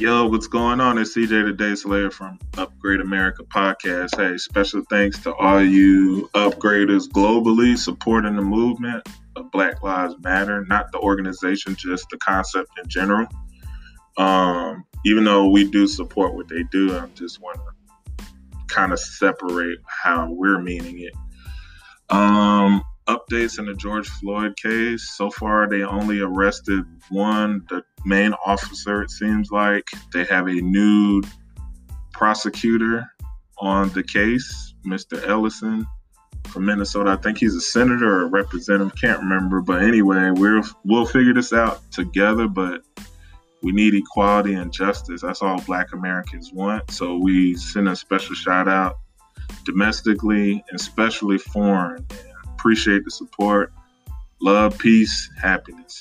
Yo, what's going on? It's CJ the Day Slayer from Upgrade America Podcast. Hey, special thanks to all you upgraders globally supporting the movement of Black Lives Matter, not the organization, just the concept in general. Um, even though we do support what they do, I'm just want to kind of separate how we're meaning it. Um, updates in the George Floyd case. So far, they only arrested one, the main officer, it seems like. They have a new prosecutor on the case, Mr. Ellison from Minnesota. I think he's a senator or a representative, can't remember. But anyway, we'll we'll figure this out together. But we need equality and justice. That's all Black Americans want. So we send a special shout out domestically and especially foreign Appreciate the support. Love, peace, happiness.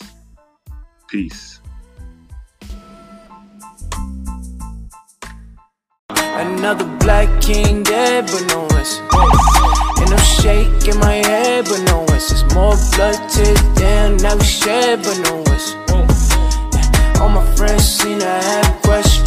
Peace. Another black king dead, but no answer. And I'm shaking my head, but no answers. More blood to damn, now shed, but no answer. All my friends seem to have questions.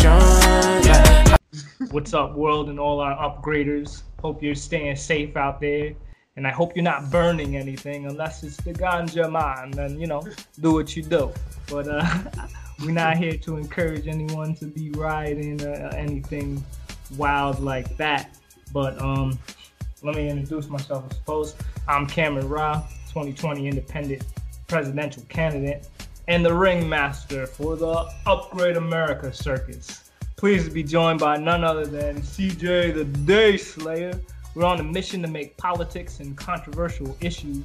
What's up, world, and all our upgraders? Hope you're staying safe out there. And I hope you're not burning anything unless it's the ganja man. Then, you know, do what you do. But uh, we're not here to encourage anyone to be riding uh, anything wild like that. But um, let me introduce myself, I suppose. I'm Cameron Ra, 2020 independent presidential candidate and the ringmaster for the Upgrade America Circus. Pleased to be joined by none other than CJ the Day Slayer we're on a mission to make politics and controversial issues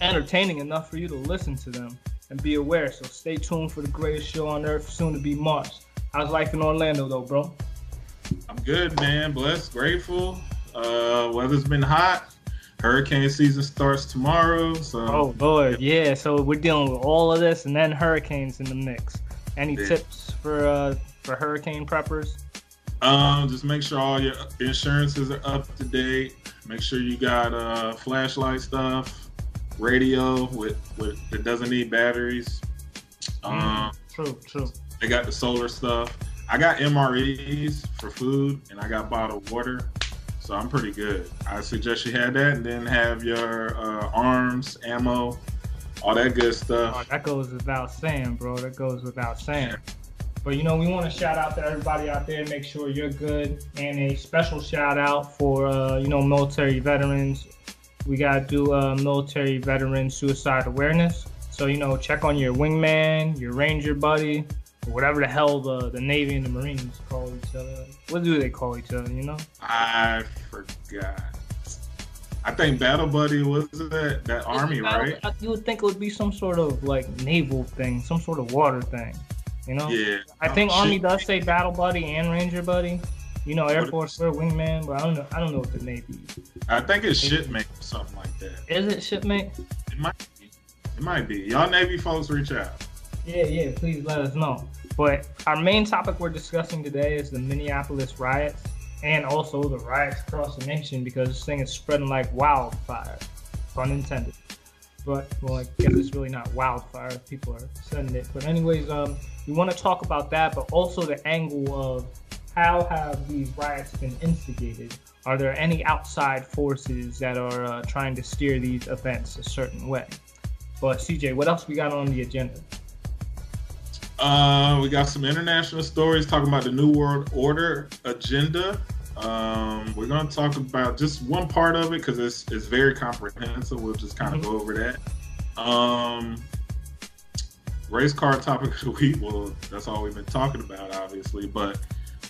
entertaining enough for you to listen to them and be aware. So stay tuned for the greatest show on earth, soon to be March. How's life in Orlando, though, bro? I'm good, man. Blessed, grateful. Uh, weather's been hot. Hurricane season starts tomorrow. So. Oh Lord, yeah. So we're dealing with all of this, and then hurricanes in the mix. Any yeah. tips for uh, for hurricane preppers? Um, just make sure all your insurances are up to date. Make sure you got uh, flashlight stuff, radio with, with that doesn't need batteries. Mm, um, true, true. They got the solar stuff. I got MREs for food, and I got bottled water, so I'm pretty good. I suggest you have that, and then have your uh, arms, ammo, all that good stuff. Oh, that goes without saying, bro. That goes without saying. Yeah. But you know, we want to shout out to everybody out there, make sure you're good, and a special shout out for uh, you know military veterans. We gotta do uh, military veteran suicide awareness. So you know, check on your wingman, your ranger buddy, whatever the hell the, the Navy and the Marines call each other. What do they call each other? You know? I forgot. I think Battle Buddy was that that army, battle, right? You would think it would be some sort of like naval thing, some sort of water thing. You know? Yeah. I think oh, Army does say battle buddy and ranger buddy. You know, Air Force we're wingman, but I don't know. I don't know what the Navy. I think it's shipmate or something like that. Is it shipmate? It might be. It might be. Y'all Navy folks, reach out. Yeah, yeah. Please let us know. But our main topic we're discussing today is the Minneapolis riots and also the riots across the nation because this thing is spreading like wildfire, pun intended. But well, I guess it's really not wildfire. People are sending it. But anyways, um, we want to talk about that, but also the angle of how have these riots been instigated? Are there any outside forces that are uh, trying to steer these events a certain way? But CJ, what else we got on the agenda? Uh, we got some international stories talking about the New World Order agenda. Um, we're going to talk about just one part of it because it's, it's very comprehensive. We'll just kind of mm-hmm. go over that. Um, race card topic of the week. Well, that's all we've been talking about, obviously. But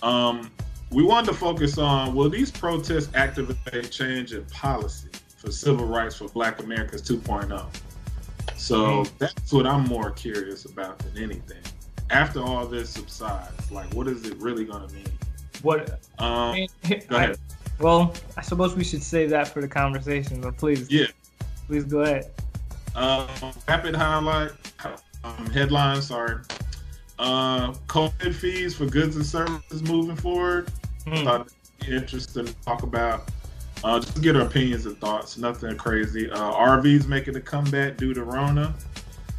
um, we wanted to focus on will these protests activate change in policy for civil rights for Black Americans 2.0? So mm-hmm. that's what I'm more curious about than anything. After all this subsides, like, what is it really going to mean? What? Um, I go ahead. I, well, I suppose we should save that for the conversation, but please. Yeah. Please go ahead. Um, rapid highlight um, headline, sorry. Uh, COVID fees for goods and services moving forward. Mm. Thought interesting to talk about. Uh, just get our opinions and thoughts. Nothing crazy. Uh, RVs making a comeback due to Rona.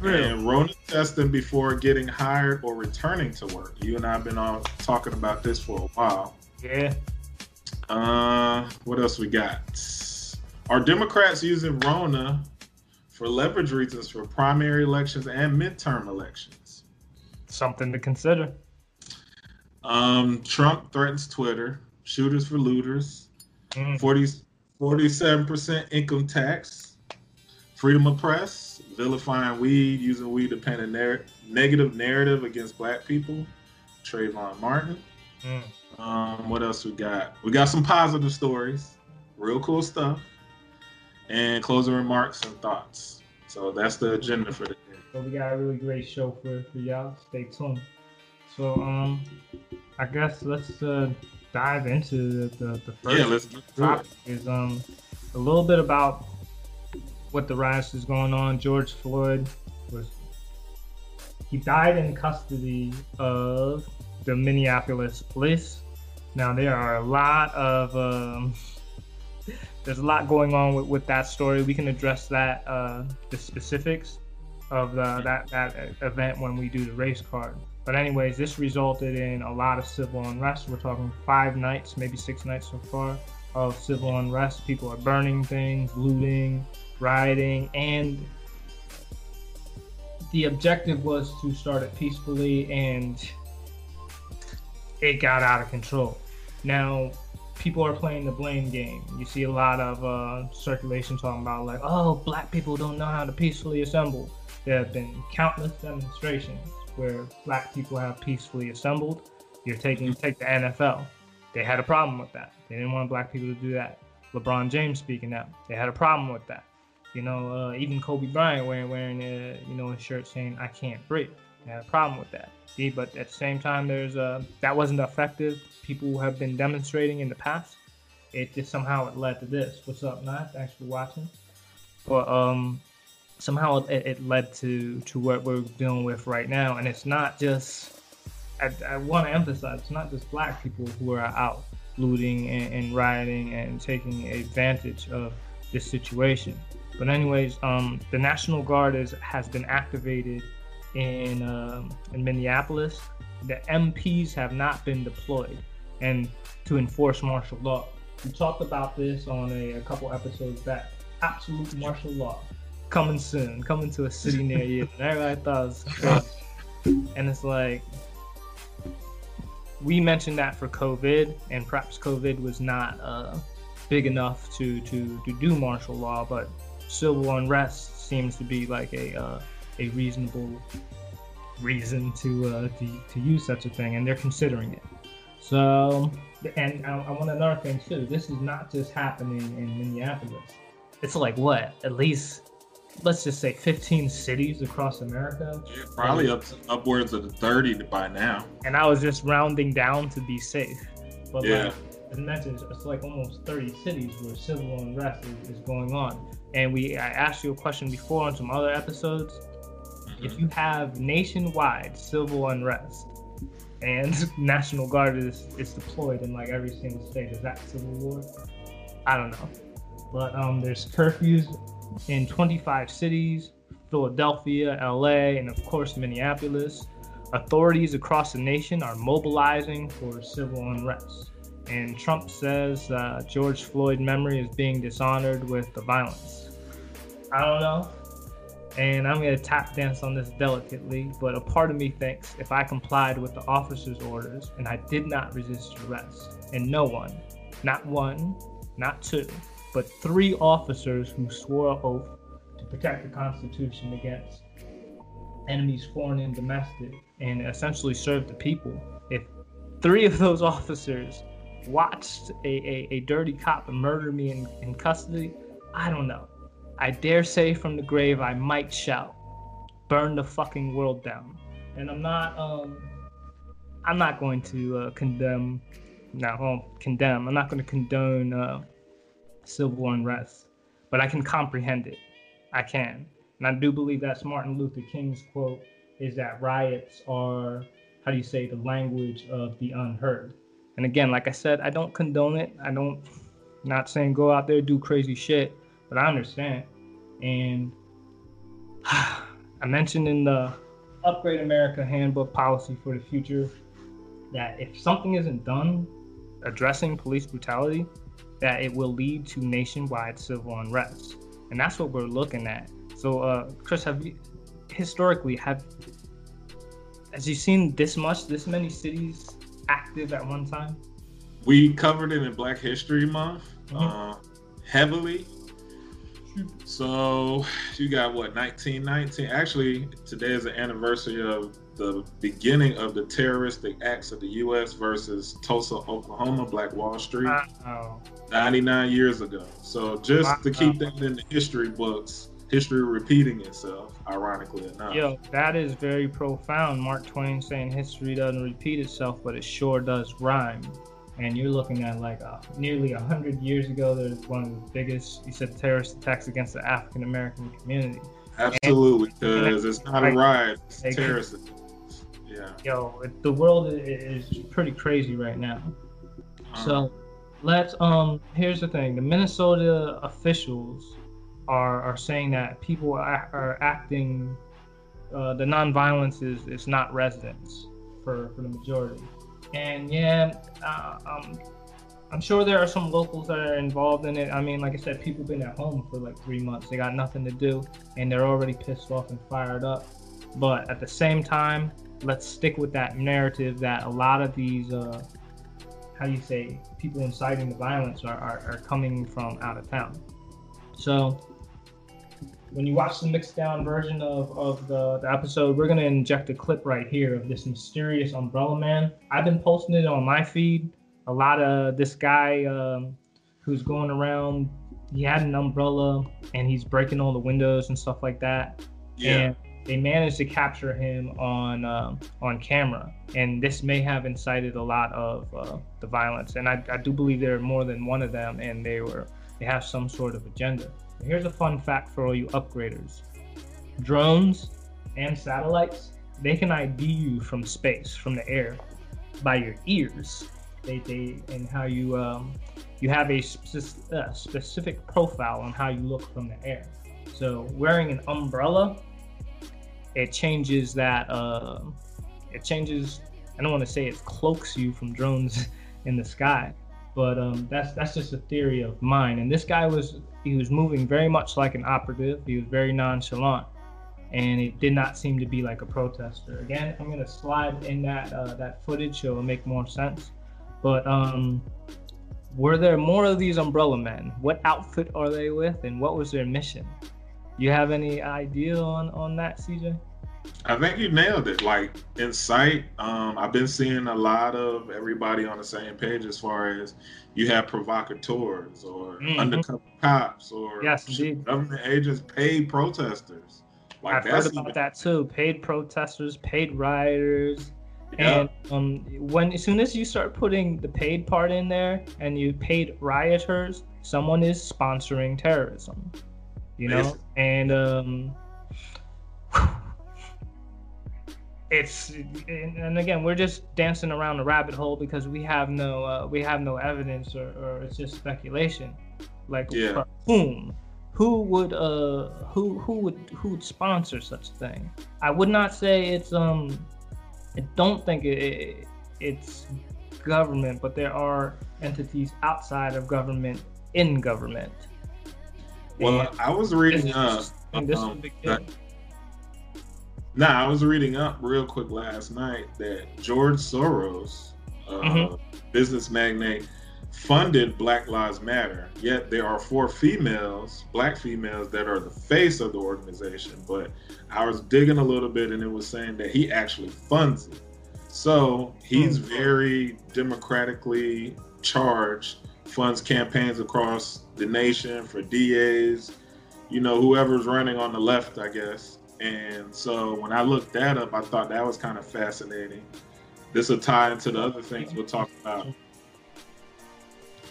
And Rona testing before getting hired or returning to work. You and I have been all talking about this for a while. Yeah. Uh, what else we got? Are Democrats using Rona for leverage reasons for primary elections and midterm elections? Something to consider. Um, Trump threatens Twitter. Shooters for looters. Mm. 40, 47% income tax. Freedom of press. Vilifying weed, using weed to paint a narr- negative narrative against black people. Trayvon Martin. Mm. Um, what else we got? We got some positive stories, real cool stuff, and closing remarks and thoughts. So that's the agenda for today. day. So we got a really great show for, for y'all. Stay tuned. So um, I guess let's uh, dive into the, the, the first Yeah, let's topic is um a little bit about what the riots is going on. George Floyd was he died in custody of the Minneapolis police. Now there are a lot of um, there's a lot going on with, with that story. We can address that uh, the specifics of the, that that event when we do the race card. But anyways, this resulted in a lot of civil unrest. We're talking five nights, maybe six nights so far of civil unrest. People are burning things, looting, rioting, and the objective was to start it peacefully, and it got out of control. Now, people are playing the blame game. You see a lot of uh, circulation talking about like, oh, black people don't know how to peacefully assemble. There have been countless demonstrations where black people have peacefully assembled. You're taking take the NFL. They had a problem with that. They didn't want black people to do that. LeBron James speaking out. They had a problem with that. You know, uh, even Kobe Bryant wearing wearing a you know a shirt saying "I can't breathe." I had a problem with that. See, but at the same time, there's uh, that wasn't effective. People have been demonstrating in the past. It just somehow it led to this. What's up, Matt? Thanks for watching. But um, somehow it, it led to to what we're dealing with right now, and it's not just. I, I want to emphasize it's not just black people who are out looting and, and rioting and taking advantage of this situation. But anyways, um, the National Guard is has been activated in um, in Minneapolis. The MPs have not been deployed, and to enforce martial law. We talked about this on a, a couple episodes back. Absolute martial law coming soon, coming to a city near you. And everybody thought it was crazy. and it's like we mentioned that for COVID, and perhaps COVID was not uh, big enough to, to, to do martial law, but civil unrest seems to be like a uh, a reasonable reason to, uh, to to use such a thing, and they're considering it. So, and I, I want another thing too. This is not just happening in Minneapolis. It's like what? At least let's just say 15 cities across America. Yeah, probably up to, upwards of 30 by now. And I was just rounding down to be safe. But Yeah. like, as mentioned, it's like almost 30 cities where civil unrest is, is going on. And we I asked you a question before on some other episodes. If you have nationwide civil unrest and National Guard is, is deployed in like every single state, is that civil war? I don't know. But um, there's curfews in 25 cities, Philadelphia, LA, and of course Minneapolis. Authorities across the nation are mobilizing for civil unrest. And Trump says uh, George Floyd memory is being dishonored with the violence. I don't know. And I'm to tap dance on this delicately, but a part of me thinks if I complied with the officer's orders and I did not resist arrest, and no one, not one, not two, but three officers who swore an oath to protect the Constitution against enemies, foreign and domestic, and essentially serve the people. If three of those officers watched a, a, a dirty cop murder me in, in custody, I don't know. I dare say from the grave I might shout, burn the fucking world down. And I'm not um I'm not going to uh, condemn no, well, condemn. I'm not going to condone uh, civil unrest, but I can comprehend it. I can. And I do believe that's Martin Luther King's quote is that riots are, how do you say, the language of the unheard. And again, like I said, I don't condone it. I don't, not saying go out there do crazy shit, but I understand. And I mentioned in the Upgrade America Handbook Policy for the Future that if something isn't done addressing police brutality, that it will lead to nationwide civil unrest, and that's what we're looking at. So, uh, Chris, have you historically have has you seen this much, this many cities active at one time? We covered it in Black History Month mm-hmm. uh, heavily. So you got what 1919? Actually, today is the anniversary of the beginning of the terroristic acts of the U.S. versus Tulsa, Oklahoma, Black Wall Street. Wow. 99 years ago. So just wow. to keep that in the history books, history repeating itself, ironically enough. Yo, that is very profound. Mark Twain saying history doesn't repeat itself, but it sure does rhyme. And you're looking at like uh, nearly 100 years ago, there's one of the biggest, you said, terrorist attacks against the African American community. Absolutely, because it's not a riot, it's terrorist. Yeah. Yo, the world is pretty crazy right now. Um, so let's um here's the thing the minnesota officials are are saying that people are, are acting uh, the nonviolence is is not residents for for the majority and yeah uh, um, i'm sure there are some locals that are involved in it. I mean like i said people been at home for like three months. They got nothing to do and they're already pissed off and fired up. But at the same time let's stick with that narrative that a lot of these uh, how do you say people inciting the violence are, are, are coming from out of town. So when you watch the mixed down version of, of the, the episode, we're gonna inject a clip right here of this mysterious umbrella man. I've been posting it on my feed. A lot of this guy um, who's going around, he had an umbrella and he's breaking all the windows and stuff like that. Yeah. And they managed to capture him on um, on camera, and this may have incited a lot of uh, the violence. And I, I do believe there are more than one of them, and they were they have some sort of agenda. Here's a fun fact for all you upgraders: drones and satellites they can ID you from space, from the air, by your ears. They, they and how you um, you have a spe- uh, specific profile on how you look from the air. So wearing an umbrella it changes that uh, it changes i don't want to say it cloaks you from drones in the sky but um, that's that's just a theory of mine. And this guy was he was moving very much like an operative. He was very nonchalant. And it did not seem to be like a protester. Again i'm to slide in that uh, that footage so it'll make more sense. But um, were there more of these umbrella men? What outfit are they with and what was their mission? You have any idea on on that, CJ? I think you nailed it. Like in sight, um, I've been seeing a lot of everybody on the same page as far as you have provocateurs or mm-hmm. undercover cops or yes, government agents, paid protesters. Like I've heard about even... that too. Paid protesters, paid rioters. And um, when as soon as you start putting the paid part in there and you paid rioters, someone is sponsoring terrorism you know and um it's and again we're just dancing around the rabbit hole because we have no uh, we have no evidence or, or it's just speculation like yeah. whom who would uh who who would who would sponsor such a thing i would not say it's um i don't think it, it it's government but there are entities outside of government in government well, I was reading up. Um, that, nah, I was reading up real quick last night that George Soros, uh, mm-hmm. business magnate, funded Black Lives Matter. Yet there are four females, black females, that are the face of the organization. But I was digging a little bit, and it was saying that he actually funds it. So he's mm-hmm. very democratically charged funds campaigns across the nation for DAs, you know, whoever's running on the left, I guess. And so when I looked that up, I thought that was kind of fascinating. This will tie into the other things we'll talk about.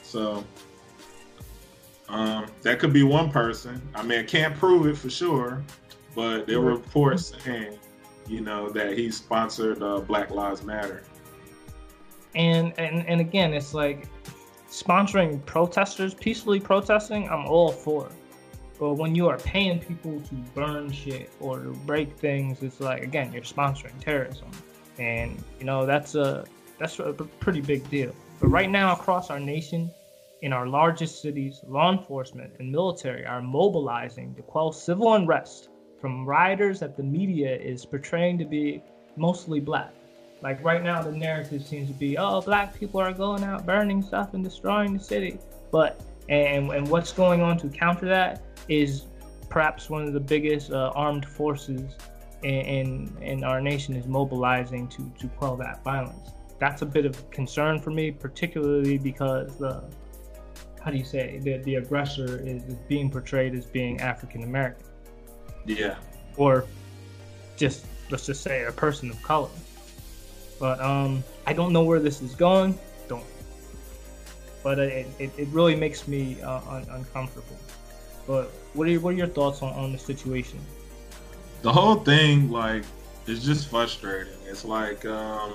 So um, that could be one person. I mean, I can't prove it for sure, but there were reports saying, you know, that he sponsored uh, Black Lives Matter. And and and again, it's like sponsoring protesters, peacefully protesting, I'm all for. But when you are paying people to burn shit or to break things, it's like again you're sponsoring terrorism, and you know that's a that's a pretty big deal. But right now across our nation, in our largest cities, law enforcement and military are mobilizing to quell civil unrest from rioters that the media is portraying to be mostly black. Like right now, the narrative seems to be, oh, black people are going out burning stuff and destroying the city. But and and what's going on to counter that is perhaps one of the biggest uh, armed forces in, in, in our nation is mobilizing to to quell that violence. That's a bit of concern for me, particularly because the how do you say the the aggressor is, is being portrayed as being African American. Yeah. Or just let's just say a person of color. But um, I don't know where this is going. But it, it, it really makes me uh, un- uncomfortable. But what are your, what are your thoughts on, on the situation? The whole thing, like, is just frustrating. It's like um,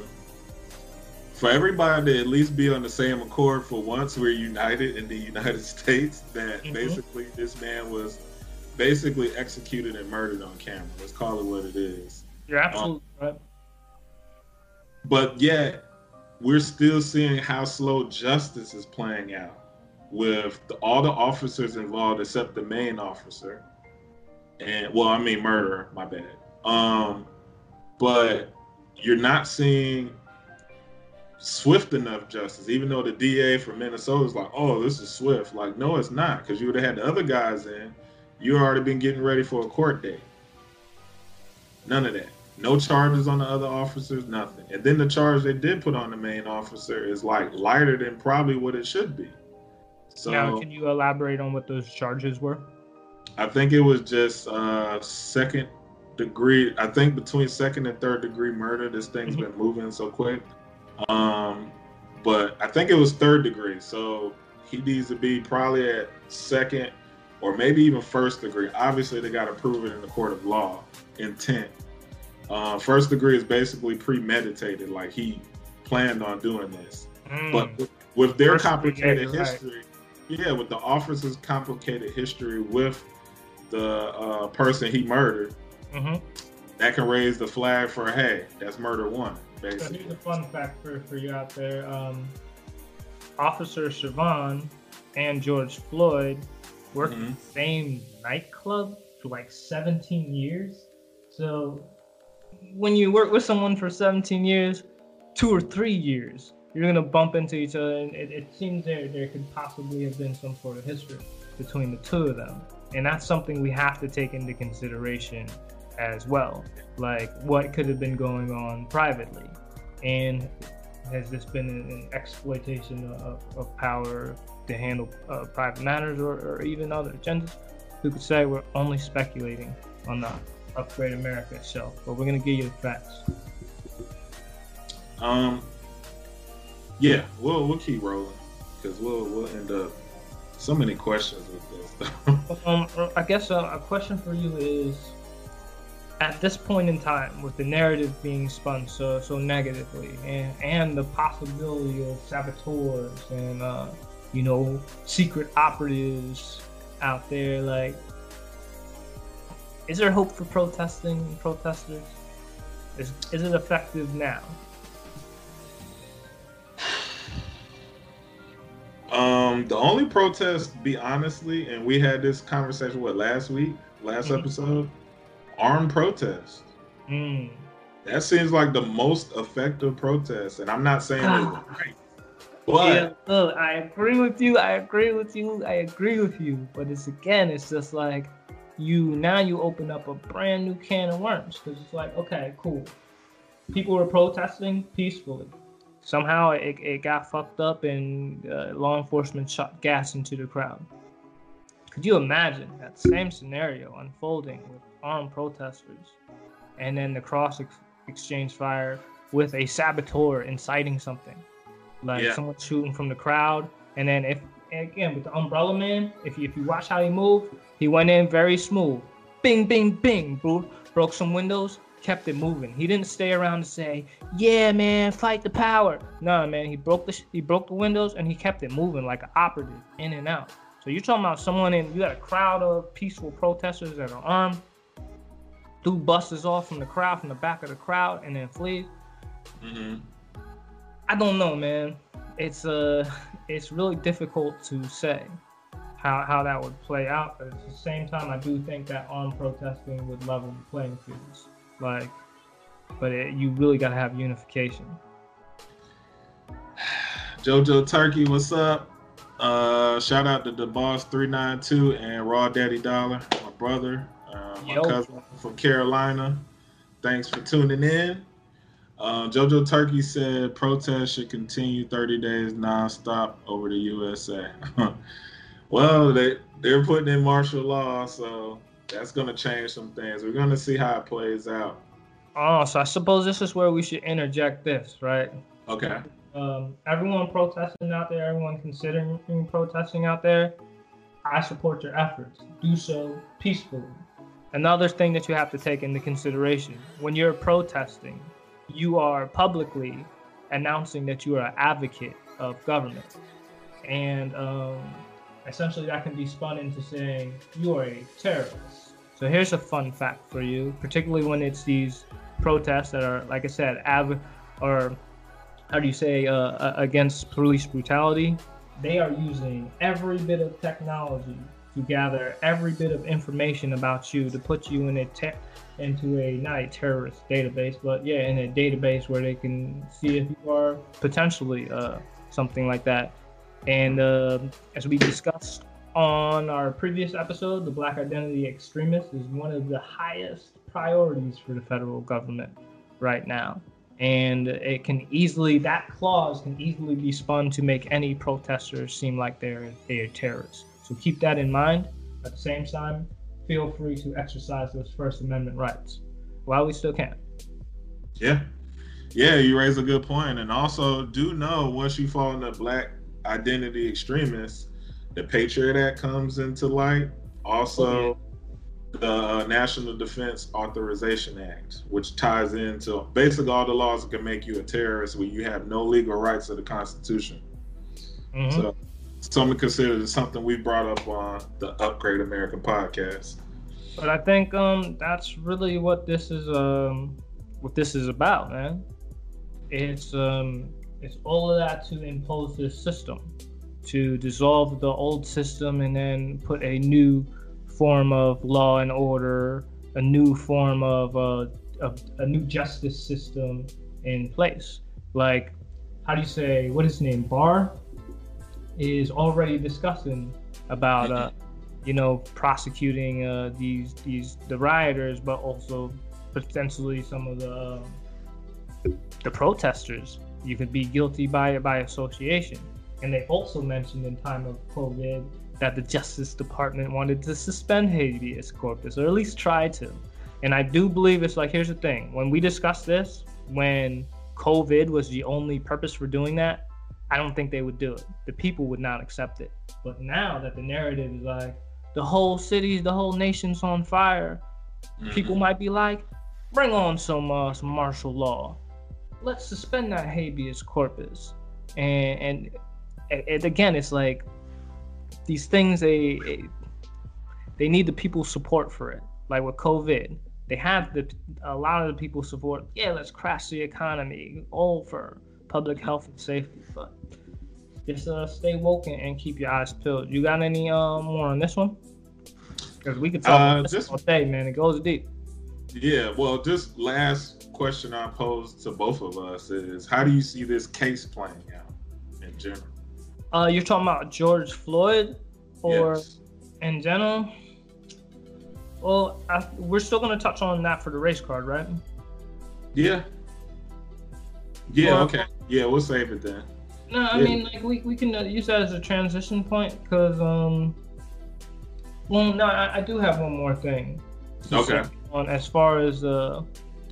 for everybody to at least be on the same accord for once, we're united in the United States. That mm-hmm. basically this man was basically executed and murdered on camera. Let's call it what it is. You're absolutely um, right. But yet, we're still seeing how slow justice is playing out with the, all the officers involved except the main officer. And well, I mean murderer, my bad. Um, but you're not seeing swift enough justice, even though the DA from Minnesota is like, oh, this is swift. Like, no, it's not, because you would have had the other guys in. You already been getting ready for a court date. None of that. No charges on the other officers, nothing. And then the charge they did put on the main officer is like lighter than probably what it should be. So now, can you elaborate on what those charges were? I think it was just uh, second degree. I think between second and third degree murder, this thing's mm-hmm. been moving so quick. Um, but I think it was third degree. So he needs to be probably at second or maybe even first degree. Obviously, they got to prove it in the court of law, intent. Uh, first degree is basically premeditated, like he planned on doing this. Mm. But with, their first complicated degree, history, right. yeah, with the officer's complicated history with the uh, person he murdered, mm-hmm. that can raise the flag for hey, that's murder one. Basically. So here's a fun fact for, for you out there. Um, Officer Chauvin and George Floyd worked mm-hmm. in the same nightclub for like 17 years. So when you work with someone for 17 years, two or three years, you're gonna bump into each other, and it, it seems there there could possibly have been some sort of history between the two of them, and that's something we have to take into consideration as well. Like what could have been going on privately, and has this been an, exploitation of, of, power to handle uh, private matters or, or even other agendas? Who could say we're only speculating on that? Upgrade America itself, but we're gonna give you the facts. Um, yeah, we'll we'll keep rolling because we'll we'll end up so many questions with this. um, I guess a, a question for you is, at this point in time, with the narrative being spun so so negatively, and and the possibility of saboteurs and uh, you know secret operatives out there, like is there hope for protesting and protesters? Is is it effective now? Um, the only protest, be honestly, and we had this conversation what last week, last mm-hmm. episode, armed protest. Mm. That seems like the most effective protest, and I'm not saying it's right. But yeah, look, I agree with you. I agree with you. I agree with you. But it's again, it's just like you now you open up a brand new can of worms because it's like okay cool. People were protesting peacefully. Somehow it, it got fucked up and uh, law enforcement shot gas into the crowd. Could you imagine that same scenario unfolding with armed protesters and then the cross ex- exchange fire with a saboteur inciting something? Like yeah. someone shooting from the crowd and then if again with the umbrella man if you, if you watch how he moved he went in very smooth. Bing, bing, bing, bro. Broke some windows, kept it moving. He didn't stay around to say, "Yeah, man, fight the power." No, man, he broke the he broke the windows and he kept it moving like an operative, in and out. So you're talking about someone in you got a crowd of peaceful protesters that are armed, threw buses off from the crowd from the back of the crowd and then flee. Mm-hmm. I don't know, man. It's uh it's really difficult to say how, how that would play out. But at the same time, I do think that armed protesting would level the playing fields. Like, but it, you really got to have unification. Jojo Turkey, what's up? Uh, shout out to the boss 392 and Raw Daddy Dollar, my brother, uh, my Yo. cousin from Carolina. Thanks for tuning in. Uh, Jojo Turkey said protests should continue 30 days nonstop over the USA. well, they they're putting in martial law, so that's going to change some things. We're going to see how it plays out. Oh, so I suppose this is where we should interject this, right? Okay. um, everyone protesting out there, everyone considering protesting out there, I support your efforts. Do so peacefully. Another thing that you have to take into consideration when you're protesting, you are publicly announcing that you are an advocate of government. And um, essentially, that can be spun into saying you are a terrorist. So here's a fun fact for you, particularly when it's these protests that are, like I said, av- or how do you say uh, uh, against police brutality they are using every bit of technology to gather every bit of information about you to put you in a te- into a not a terrorist database but yeah in a database where they can see if you are potentially uh, something like that and uh, as we discussed on our previous episode the black identity extremist is one of the highest priorities for the federal government right now and it can easily that clause can easily be spun to make any protesters seem like they're they're terrorists. So keep that in mind. At the same time, feel free to exercise those First Amendment rights while we still can. Yeah. Yeah, you raise a good point. And also do know once you fall into black identity extremists, the Patriot Act comes into light. Also the uh, National Defense Authorization Act, which ties into basically all the laws that can make you a terrorist where you have no legal rights of the Constitution. Mhm. So something considered something we brought up on the Upgrade America podcast. But I think um that's really what this is um what this is about, man. It's um it's all of that to impose this system, to dissolve the old system and then put a new form of law and order, a new form of uh, a, a new justice system in place. Like, how do you say what is his name? Barr is already discussing about uh, you know prosecuting uh, these these the rioters, but also potentially some of the um, the protesters. You could be guilty by by association. And they also mentioned in time of COVID that the Justice Department wanted to suspend habeas corpus, or at least try to. And I do believe it's like here's the thing: when we discussed this, when COVID was the only purpose for doing that, I don't think they would do it. The people would not accept it. But now that the narrative is like the whole city's, the whole nation's on fire, people might be like, bring on some uh, some martial law. Let's suspend that habeas corpus. And and, and again, it's like these things they they need the people's support for it. Like with COVID, they have the a lot of the people support. Yeah, let's crash the economy, all for public health and safety. But just uh, stay woke and, keep your eyes peeled. You got any uh, more on this one? Because we could talk Uh, about this just- all day, man. It goes deep. Yeah, well, just last question I posed to both of us is how do you see this case playing out in general? Uh, you're talking about George Floyd, or Yes. in general? Well, I, we're still gonna touch on that for the race card, right? Yeah. Yeah, Well- okay. Yeah, we'll save it then. No, I Yeah. mean like we, we can uh, use that as a transition point because um, well, no, I, I do have one more thing. Okay. On as far as uh,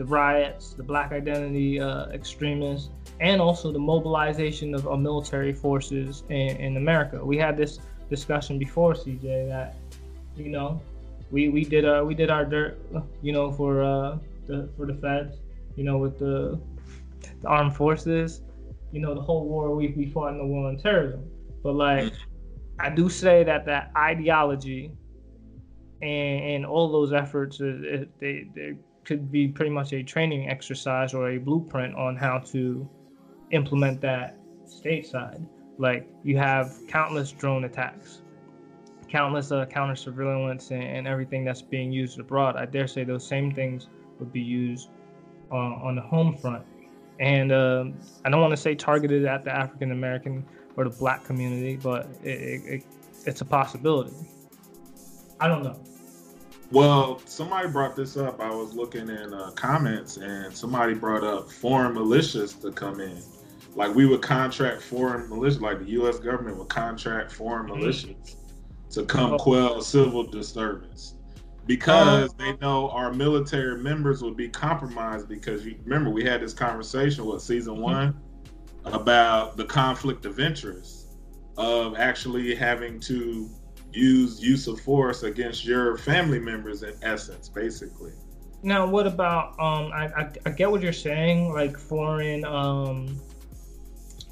the riots, the Black Identity uh, extremists, and also the mobilization of, of military forces in, in America. We had this discussion before, CJ, that you know we we did our we did our dirt, you know, for uh the for the feds, you know, with the, the armed forces, you know, the whole war we we fought in the war on terrorism. But like, I do say that that ideology and, and all those efforts, it, they, they could be pretty much a training exercise or a blueprint on how to implement that stateside. Like you have countless drone attacks, countless uh, counter surveillance, and, and, everything that's being used abroad. I dare say those same things would be used uh, on the home front. And uh, I don't want to say targeted at the African American or the black community, but it, it, it's a possibility. I don't know. Well, somebody brought this up. I was looking in uh, comments, and somebody brought up foreign militias to come in. Like we would contract foreign militias, like the U.S. government would contract foreign mm-hmm. militias to come oh. quell civil disturbance because they know our military members would be compromised. Because you remember we had this conversation with season mm-hmm. one about the conflict of interest of actually having to use use of force against your family members in essence basically. Now what about um i i, I get what you're saying like foreign um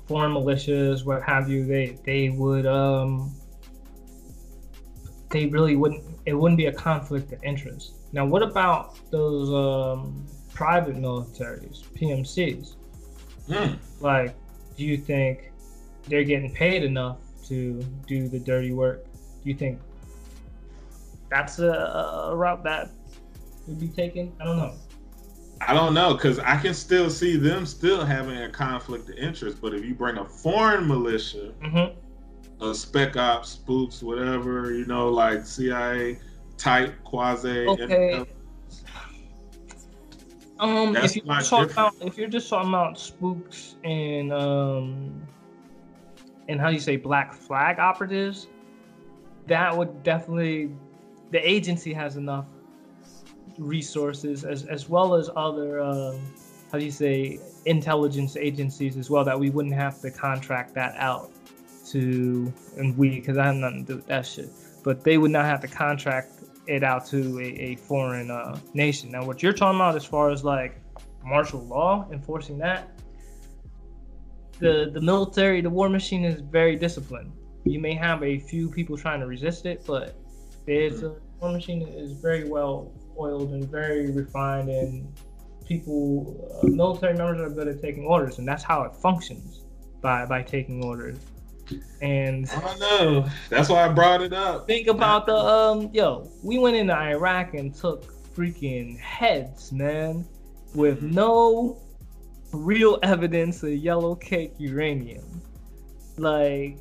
foreign militias what have you they they would um they really wouldn't it wouldn't be a conflict of interest. Now what about those um private militaries pmcs mm. like do you think they're getting paid enough to do the dirty work do you think that's a, a route that would be taken? I don't know. I don't know because I can still see them still having a conflict of interest. But if you bring a foreign militia, mm-hmm. a spec ops, spooks, whatever, you know, like CIA type, quasi. Okay. Um, if you talk about if you're just talking about spooks and um and how do you say black flag operatives, that would definitely the agency has enough resources as as well as other um, how do you say intelligence agencies as well that we wouldn't have to contract that out to and we because I have nothing to do with that shit. But they would not have to contract it out to a, a foreign uh, nation. Now, what you're talking about as far as like martial law enforcing that, the the military, the war machine is very disciplined you may have a few people trying to resist it, but there's a war machine is very well oiled and very refined, and people, uh, military members are good at taking orders, and that's how it functions by by taking orders. And I don't know that's why I brought it up. Think about the um, yo, we went into Iraq and took freaking heads, man, with mm-hmm. no real evidence of yellow cake uranium. Like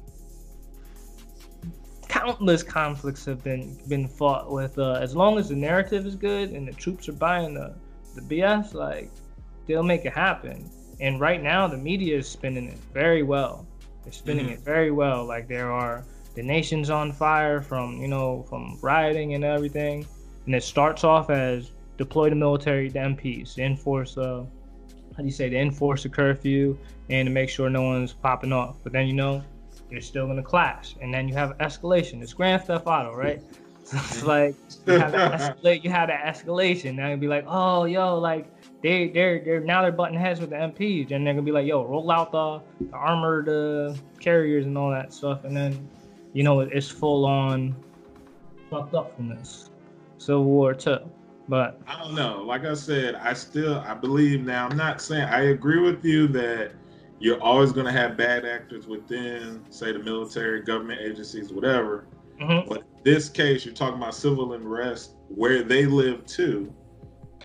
countless conflicts have been been fought with. Uh, as long as the narrative is good and the troops are buying the the BS, like they'll make it happen. And right now, the media is spinning it very well. They're spinning mm-hmm. it very well. Like there are the nation's on fire from you know from rioting and everything, and it starts off as deploy the military, the MPs, to enforce uh, how do you say to enforce a curfew and to make sure no one's popping off. But then you know you're still gonna clash, and then you have escalation. It's Grand Theft Auto, right? So it's like you have that escalate, you have that escalation. Now you'd be like, oh, yo, like they they're they're now they're butting heads with the MPs, and they're gonna be like, yo, roll out the, the armored uh, carriers and all that stuff, and then you know it's full on fucked up from this Civil War too. But I don't know. Like I said, I still I believe now. I'm not saying I agree with you that you're always going to have bad actors within, say, the military, government agencies, whatever. Mm-hmm. But in this case, you're talking about civil unrest where they live too.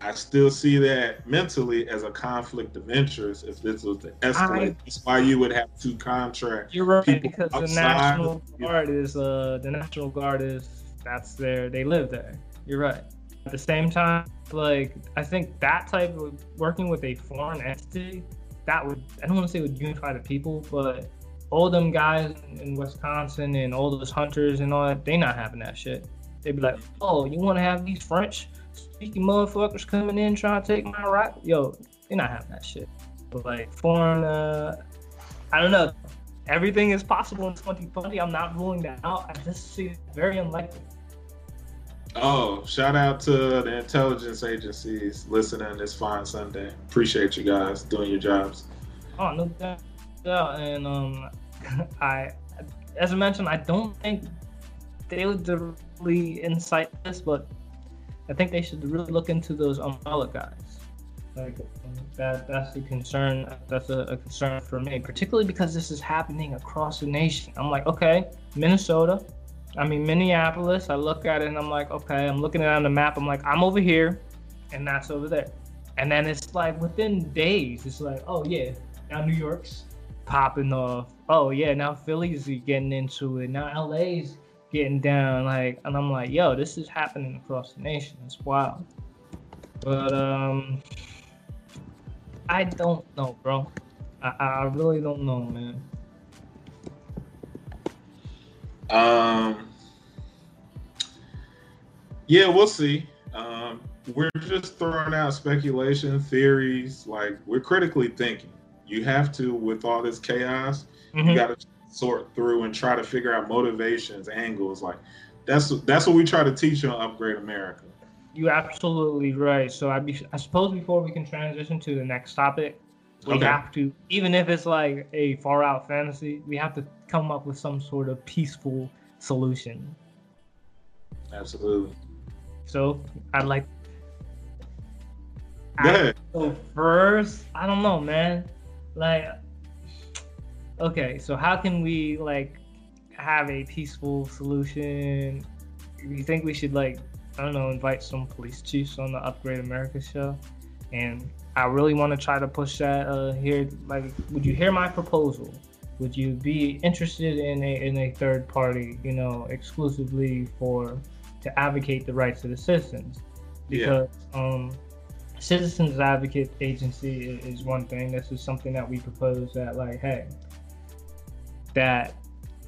I still see that mentally as a conflict of interest if this was to escalate. I, That's why you would have to contract. You're right because the National Guard is uh, the National Guard is that's there. They live there. You're right. At the same time, like I think that type of working with a foreign entity that would I don't want to say would unify the people, but all them guys in Wisconsin and all those hunters and all that, they not having that shit. They'd be like, oh, you want to have these French speaking motherfuckers coming in trying to take my right? Yo, they not having that shit. But like foreign, uh, I don't know. Everything is possible in 2020. I'm not ruling that out. I just see it very unlikely. Oh, shout out to the intelligence agencies listening this fine Sunday. Appreciate you guys doing your jobs. Oh, no doubt. Yeah, and um, I as I mentioned, I don't think they would really incite this, but I think they should really look into those umbrella guys. Like that that's the concern that's a, a, concern for me, particularly because this is happening across the nation. I'm like, okay, Minnesota, I mean Minneapolis, I look at it and I'm like, okay, I'm looking at it on the map, I'm like, I'm over here and that's over there. And then it's like within days, it's like, oh yeah, now New York's popping off. Oh yeah, now Philly's getting into it. Now LA's getting down. Like, and I'm like, yo, this is happening across the nation. It's wild. But um, I don't know, bro. I, I really don't know, man. Um. Yeah, we'll see. Um, we're just throwing out speculation, theories. Like we're critically thinking. You have to, with all this chaos, mm-hmm. you got to sort through and try to figure out motivations, angles. Like that's that's what we try to teach on Upgrade America. You're absolutely right. So I be, I suppose before we can transition to the next topic, we okay. have to, even if it's like a far out fantasy, we have to come up with some sort of peaceful solution. Absolutely. So I'd like. Yeah. So first, I don't know, man. Like, okay, so how can we like have a peaceful solution? Do you think we should like I don't know invite some police chiefs on the Upgrade America show, and I really want to try to push that uh, here. Like, would you hear my proposal? Would you be interested in a in a third party, you know, exclusively for to advocate the rights of the citizens? Because yeah. um, citizens advocate agency is one thing. This is something that we propose that like, hey, that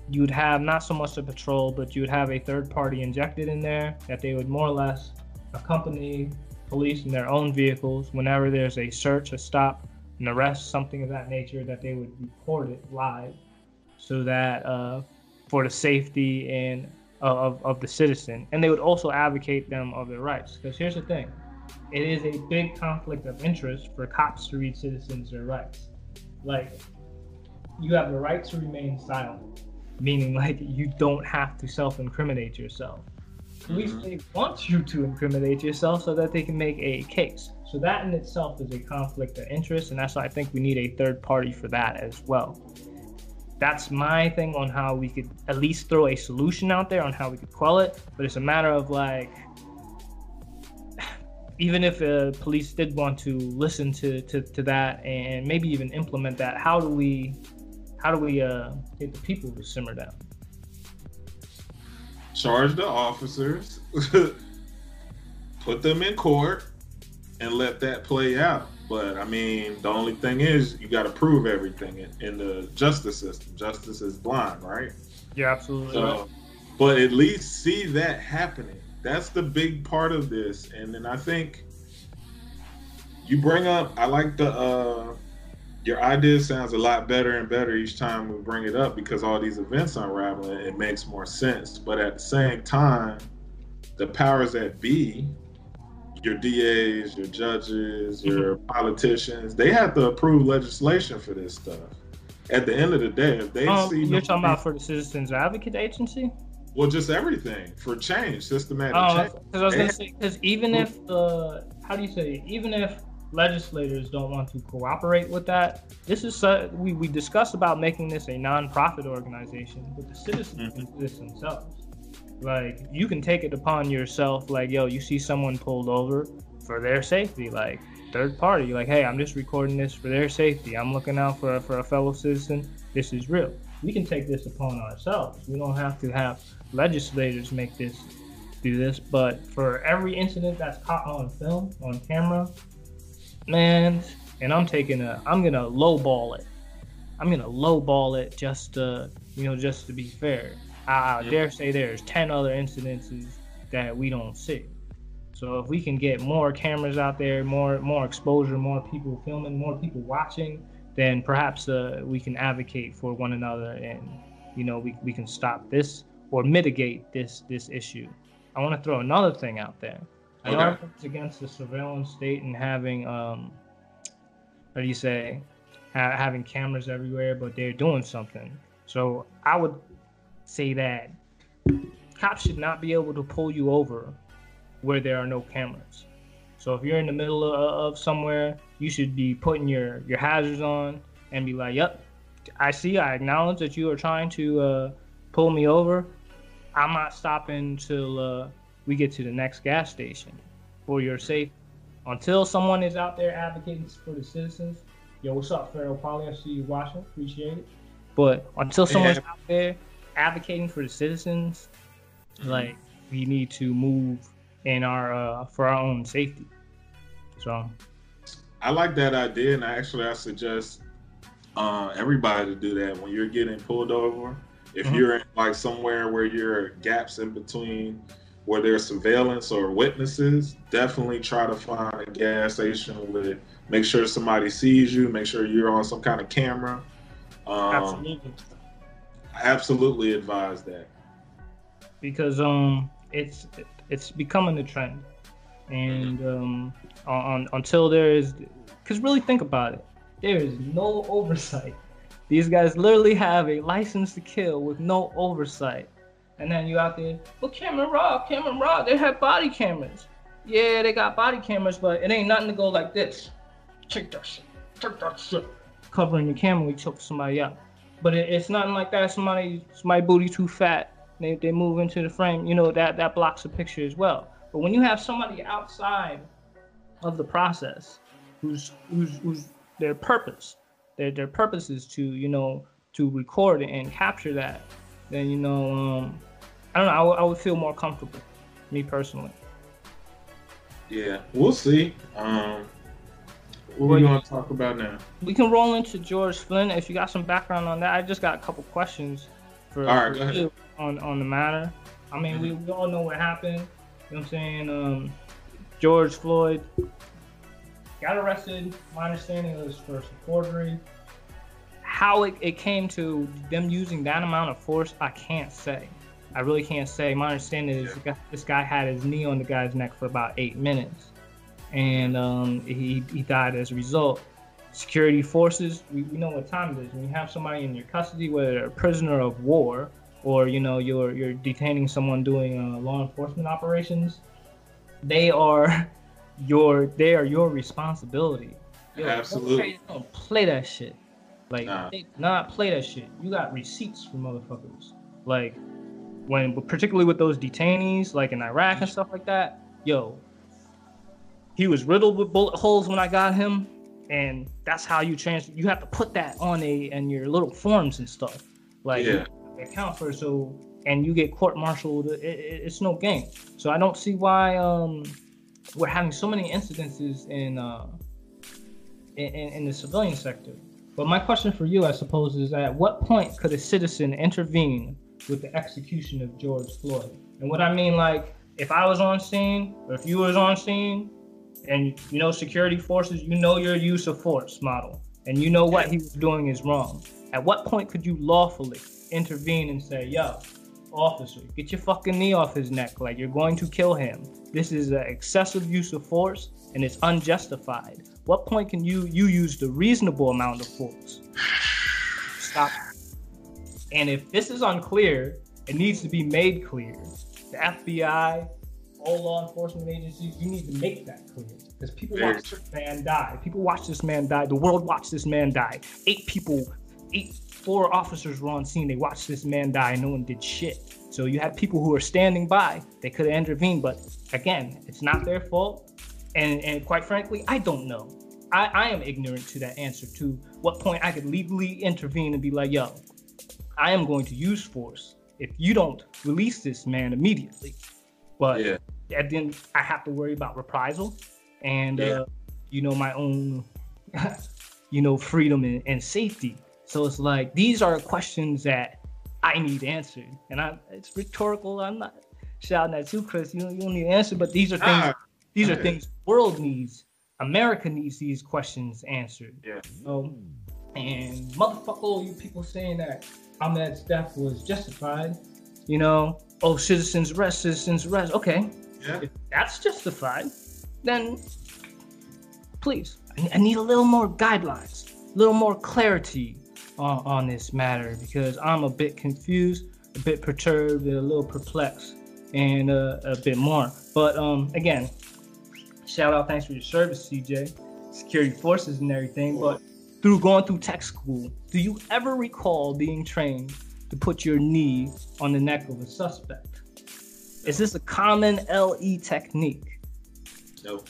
you would have not so much a patrol, but you would have a third party injected in there that they would more or less accompany police in their own vehicles whenever there's a search, a stop, an arrest, something of that nature, that they would report it live so that uh, for the safety and uh, of, of the citizen. And they would also advocate them of their rights. Because here's the thing it is a big conflict of interest for cops to read citizens their rights. Like, you have the right to remain silent, meaning like you don't have to self-incriminate yourself. Police mm-hmm. they want you to incriminate yourself so that they can make a case. So that in itself is a conflict of interest, and that's why I think we need a third party for that as well. That's my thing on how we could at least throw a solution out there on how we could quell it. But it's a matter of like even if uh, police did want to listen to, to, to that and maybe even implement that, how do we how do we uh, get the people to simmer down? Charge the officers, put them in court, and let that play out. But I mean, the only thing is, you got to prove everything in, in, the justice system. Justice is blind, right? Yeah, absolutely. So, right. but at least see that happening that's the big part of this. And then I think you bring up. I like the uh, your idea sounds a lot better and better each time we bring it up because all these events unraveling. It makes more sense. But at the same time, the powers that be your DAs, your judges, your mm-hmm. politicians, they have to approve legislation for this stuff. At the end of the day, if they um, see you're talking about for the Citizens Advocate Agency. Well, just everything for change, systematic oh, change. Because I was gonna say, because even if the how do you say, even if legislators don't want to cooperate with that, this is uh, we we discussed about making this a nonprofit organization, but the citizens mm-hmm. do this themselves. Like you can take it upon yourself, like yo, you see someone pulled over for their safety, like third party, like hey, I'm just recording this for their safety. I'm looking out for for a fellow citizen. This is real. We can take this upon ourselves. We don't have to have legislators make this do this, but for every incident that's caught on film, on camera, man, and I'm taking a, I'm gonna lowball it. I'm gonna lowball it just to, you know, just to be fair. I, I dare say there's 10 other incidences that we don't see. So if we can get more cameras out there, more more exposure, more people filming, more people watching, then perhaps uh, we can advocate for one another and you know we, we can stop this or mitigate this this issue. I want to throw another thing out there. I okay. against the surveillance state and having um, what do you say, ha- having cameras everywhere, but they're doing something. So I would say that cops should not be able to pull you over where there are no cameras. So if you're in the middle of, of somewhere, you should be putting your your hazards on and be like, "Yep, I see. I acknowledge that you are trying to uh, pull me over. I'm not stopping till uh, we get to the next gas station for your safety. Until someone is out there advocating for the citizens. Yo, what's up, Pharaoh Polly? I see you watching. Appreciate it. But until someone's Yeah. out there advocating for the citizens, like we need to move in our uh, for our own safety. So I like that idea, and I actually, I suggest uh, everybody to do that when you're getting pulled over. If Mhm. you're in like somewhere where are gaps in between, where there's surveillance or witnesses, definitely try to find a gas station with. Make sure somebody sees you. Make sure you're on some kind of camera. Um, absolutely. absolutely advise that. because um it's it's becoming a trend and um on, until there is because really think about it there is no oversight these guys literally have a license to kill with no oversight and then you out there well cameron raw cameron raw they have body cameras. Yeah they got body cameras but it ain't nothing to go like this. Take that shit take that shit. Covering the camera we choke somebody out. But it, it's nothing like that. Somebody my booty too fat. They, they move into the frame, you know, that, that blocks the picture as well. But when you have somebody outside of the process who's who's who's their purpose, their their purpose is to, you know, to record and capture that, then you know, um I don't know, I would- feel more comfortable, me personally. Yeah, we'll see. Um, what Well, we you- going to talk about now? We can roll into George Flynn if you got some background on that. I just got a couple questions for, All right, for go ahead. you on on the matter. I mean, we, we all know what happened. You know what I'm saying? Um, George Floyd got arrested. My understanding was for forgery. How it, it came to them using that amount of force, I can't say. I really can't say. My understanding is Yeah. this guy had his knee on the guy's neck for about eight minutes, and um, he, he died as a result. Security forces, we, we know what time it is. When you have somebody in your custody, whether they're a prisoner of war or you know you're you're detaining someone doing uh, law enforcement operations, they are your they are your responsibility. Yo, Absolutely. Don't play that shit. Like, Nah. they not play that shit. You got receipts from motherfuckers. Like, when particularly with those detainees, like in Iraq and stuff like that. Yo, he was riddled with bullet holes when I got him, and that's how you trans. You have to put that on a and your little forms and stuff. Like, Yeah. account for so, and you get court-martialed. It, it, it's no game. So I don't see why um we're having so many incidences in uh in, in, in the civilian sector. But my question for you, I suppose, is at what point could a citizen intervene with the execution of George Floyd? And what I mean, like, if I was on scene, or if you was on scene, and you know security forces, you know your use of force model, and you know what he was doing is wrong. At what point could you lawfully intervene and say, "Yo, officer, get your fucking knee off his neck. Like you're going to kill him. This is an excessive use of force and it's unjustified. What point can you you use the reasonable amount of force? Stop. And if this is unclear, it needs to be made clear. The FBI, all law enforcement agencies, you need to make that clear. Because people watch this man die. People watch this man die. The world watched this man die. Eight people, eight, four officers were on scene. They watched this man die and no one did shit. So you had people who are standing by. They could have intervened, but again, it's not their fault. And, and quite frankly, I don't know. I, I am ignorant to that answer to what point I could legally intervene and be like, yo, I am going to use force if you don't release this man immediately. But Yeah. and then I have to worry about reprisal and Yeah. uh, you know my own you know freedom and, and safety. So it's like these are questions that I need answered, and I it's rhetorical. I'm not shouting at you, Chris. You don't, you don't need an answer, but these are things. Ah, these are things world needs. America needs these questions answered. Yeah. So, and motherfucker, you people saying that Ahmaud's death was justified. You know, oh, citizens arrest, citizens arrest. Okay, Yeah. if that's justified, then please, I- I need a little more guidelines, a little more clarity on, on this matter because I'm a bit confused. a bit perturbed, a little perplexed, and uh, a bit more. But um, again, shout out, thanks for your service, CJ, security forces and everything. But through going through tech school, do you ever recall being trained to put your knee on the neck of a suspect? Is this a common LE technique? Nope.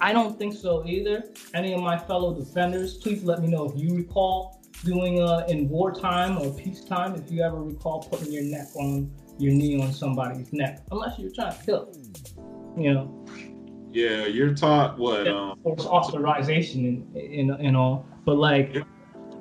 I don't think so either. Any of my fellow defenders, please let me know if you recall doing uh, in wartime or peacetime, if you ever recall putting your neck on your knee on somebody's neck, unless you're trying to kill. You know. Yeah, you're taught what? Um, force authorization and, and, and all, but like. Yeah.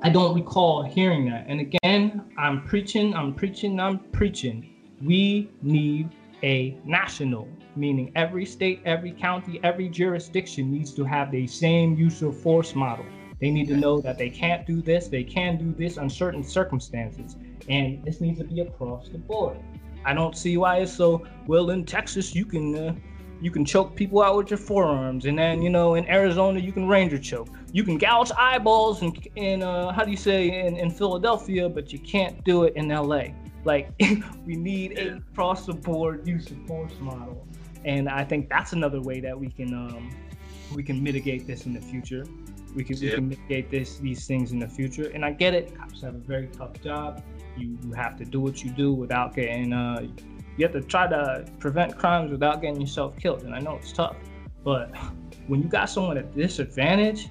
I don't recall hearing that. And again, I'm preaching, I'm preaching, I'm preaching. We need a national, meaning every state, every county, every jurisdiction needs to have the same use of force model. They need to know that they can't do this, they can do this on certain circumstances. And this needs to be across the board. I don't see why it's so well in Texas you can uh, you can choke people out with your forearms and then you know in Arizona you can ranger choke. You can gouge eyeballs in in uh, how do you say in, in Philadelphia but you can't do it in LA. Like we need a cross the board use of force model. And I think that's another way that we can um, we can mitigate this in the future. We can, yeah. we can mitigate this these things in the future. And I get it. Cops have a very tough job. You, you have to do what you do without getting uh, you have to try to prevent crimes without getting yourself killed. And I know it's tough, but when you got someone at disadvantage,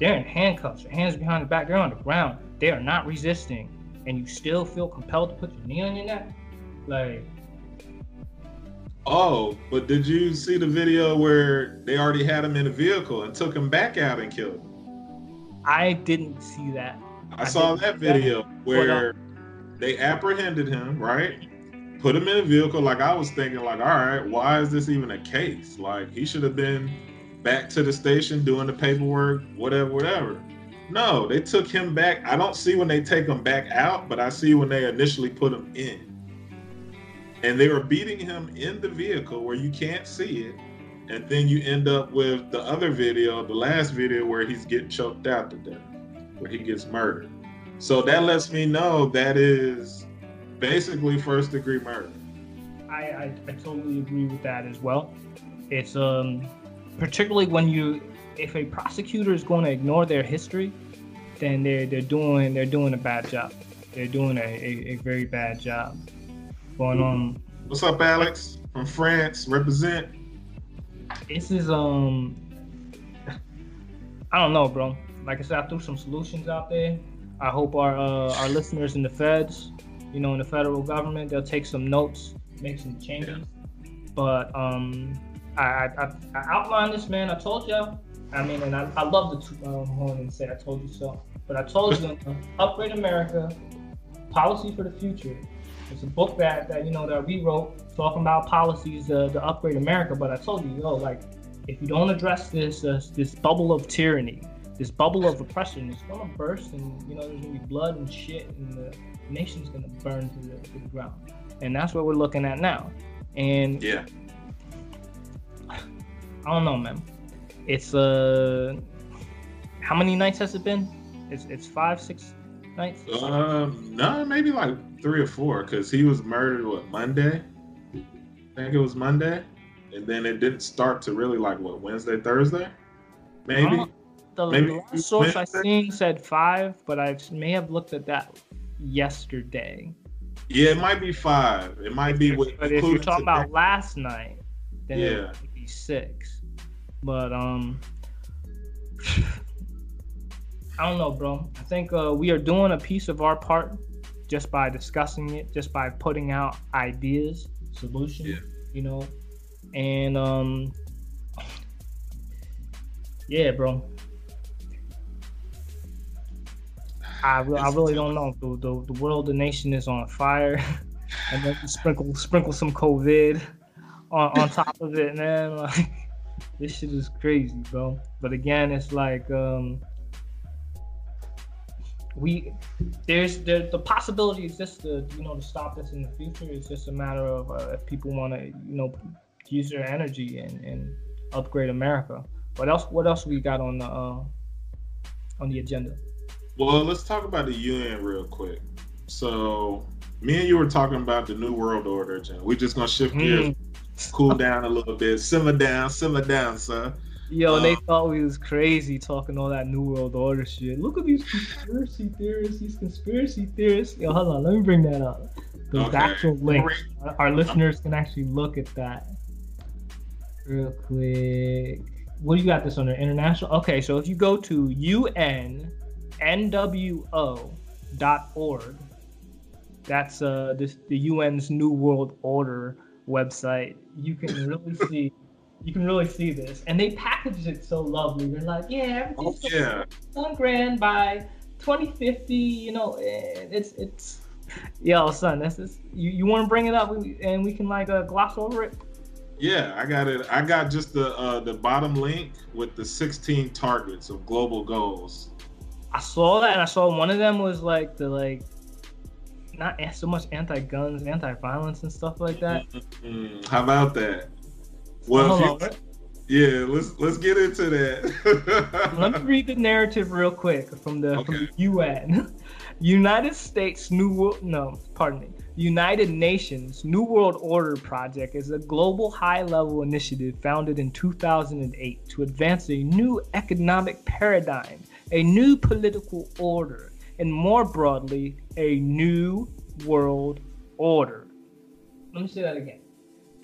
they're in handcuffs, their hands behind the back, they're on the ground, they are not resisting, and you still feel compelled to put your knee on your neck, like. Oh, but did you see the video where they already had him in a vehicle and took him back out and killed him? I didn't see that. I, I saw that video that. where they apprehended him, right? Put him in a vehicle. Like I was thinking, like, all right, why is this even a case? Like he should have been back to the station doing the paperwork, whatever, whatever. No, they took him back. I don't see when they take him back out, but I see when they initially put him in. And they were beating him in the vehicle where you can't see it. And then you end up with the other video, the last video where he's getting choked out to death, where he gets murdered. So that lets me know that is basically first degree murder. I, I, I totally agree with that as well. It's um particularly when you if a prosecutor is going to ignore their history, then they're they're doing they're doing a bad job. They're doing a, a, a very bad job. Going on. What's up, Alex from France? Represent. This is um. I don't know, bro. Like I said, I threw some solutions out there. I hope our uh, our listeners in the feds, you know, in the federal government, they'll take some notes, make some changes. Yeah. But um, I, I, I outlined this, man. I told y'all I mean, and I, I love the two um, horn and say I told you so. But I told you, Upgrade America, Policy for the Future. It's a book that, that you know that we wrote talking about policies uh, to upgrade America. But I told you, yo, like if you don't address this uh, this bubble of tyranny, this bubble of oppression, it's gonna burst, and you know there's gonna be blood and shit, and the nation's gonna burn to the, to the ground. And that's what we're looking at now. And yeah, I don't know, man. It's uh, how many nights has it been? It's it's five, six nights. Um, no, maybe like three or four, because he was murdered what Monday. I think it was Monday, and then it didn't start to really like what Wednesday, Thursday, maybe. Uh, the maybe last source Wednesday? I seen said five, but I may have looked at that yesterday. Yeah, it might be five. It might be. With, but if you're talking about last night, then yeah. it would be six. But um, I don't know, bro. I think uh, we are doing a piece of our part just by discussing it, just by putting out ideas, solutions. Yeah. You know, and um, yeah, bro. I, re- I really don't know. The, the, the world, the nation is on fire, and then sprinkle sprinkle some COVID on, on top of it, man. Like this shit is crazy, bro. But again, it's like um we there's there, the possibility exists to you know to stop this in the future. It's just a matter of uh, if people want to you know use their energy and, and upgrade America. What else? What else we got on the uh, on the agenda? Well, let's talk about the UN real quick. So me and you were talking about the new world order, and we're just gonna shift gears, mm. cool down a little bit, simmer down, simmer down, son. Yo, um, they thought we was crazy talking all that new world order shit. Look at these conspiracy theorists, these conspiracy theorists. Yo, hold on, let me bring that up. The okay. actual link. Our listeners can actually look at that real quick. What do you got this on under international? Okay, so if you go to unnwo.org, that's uh this, the UN's New World Order website. You can really see you can really see this. And they packaged it so lovely. They're like, yeah, oh, yeah. one grand by 2050, you know, it's it's yo son, this is you, you want to bring it up and we can like uh, gloss over it? Yeah, I got it. I got just the uh, the bottom link with the 16 targets of global goals. I saw that, and I saw one of them was like the like not so much anti-guns, anti-violence, and stuff like that. Mm-hmm. How about that? Well, you, yeah, let's let's get into that. Let me read the narrative real quick from the okay. from the UN. United States New World no, pardon me. United Nations New World Order Project is a global high-level initiative founded in 2008 to advance a new economic paradigm, a new political order, and more broadly, a new world order. Let me say that again.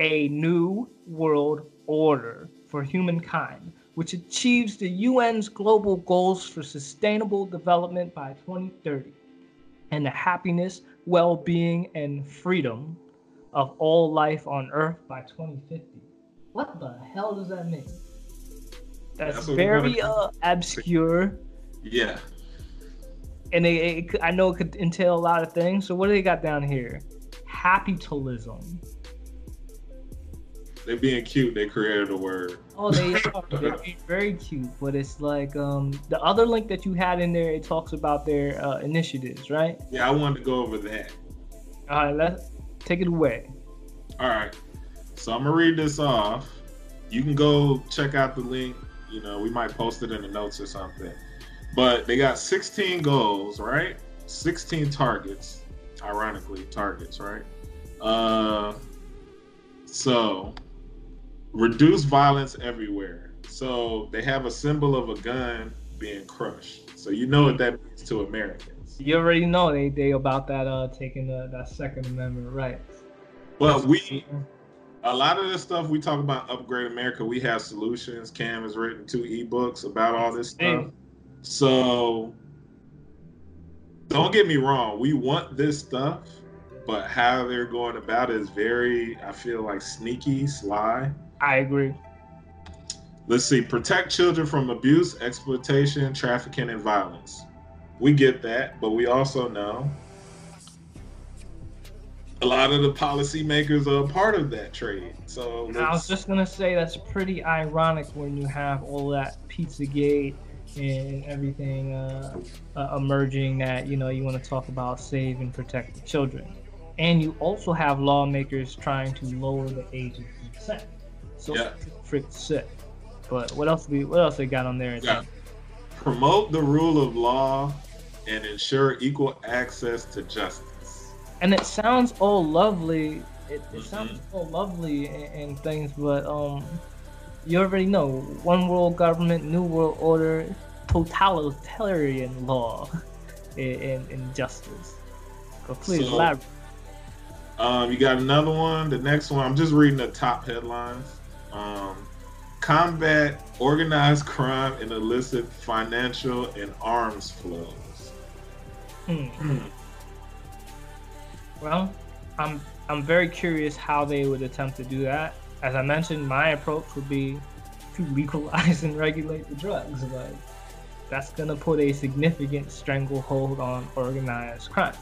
A new world order for humankind, which achieves the UN's global goals for sustainable development by 2030 and the happiness, well being, and freedom of all life on Earth by 2050. What the hell does that mean? That's, That's very uh, obscure. Yeah. And it, it, I know it could entail a lot of things. So, what do they got down here? Capitalism they being cute. They created a word. Oh, they are. They're very cute. But it's like um the other link that you had in there. It talks about their uh, initiatives, right? Yeah, I wanted to go over that. All right, let's take it away. All right. So I'm gonna read this off. You can go check out the link. You know, we might post it in the notes or something. But they got 16 goals, right? 16 targets. Ironically, targets, right? Uh, so reduce violence everywhere. So they have a symbol of a gun being crushed. So you know what that means to Americans. You already know they they about that uh taking the, that Second Amendment right. But we a lot of the stuff we talk about upgrade America, we have solutions. Cam has written two ebooks about all this stuff. Hey. So don't get me wrong, we want this stuff, but how they're going about it is very, I feel like sneaky, sly. I agree. Let's see. Protect children from abuse, exploitation, trafficking, and violence. We get that, but we also know a lot of the policymakers are a part of that trade. So I was just gonna say that's pretty ironic when you have all that Pizzagate and everything uh, uh, emerging that you know you want to talk about save and protect the children, and you also have lawmakers trying to lower the age of consent. So yeah. freaking sick. But what else we what else they got on there? Yeah. Promote the rule of law and ensure equal access to justice. And it sounds all lovely. It, it mm-hmm. sounds all lovely and, and, things, but um, you already know one world government, new world order, totalitarian law, and, and justice. So please so, elaborate. Um, you got another one. The next one, I'm just reading the top headlines. Um, combat organized crime and illicit financial and arms flows. Hmm. Hmm. Well, I'm I'm very curious how they would attempt to do that. As I mentioned, my approach would be to legalize and regulate the drugs. Like that's gonna put a significant stranglehold on organized crime.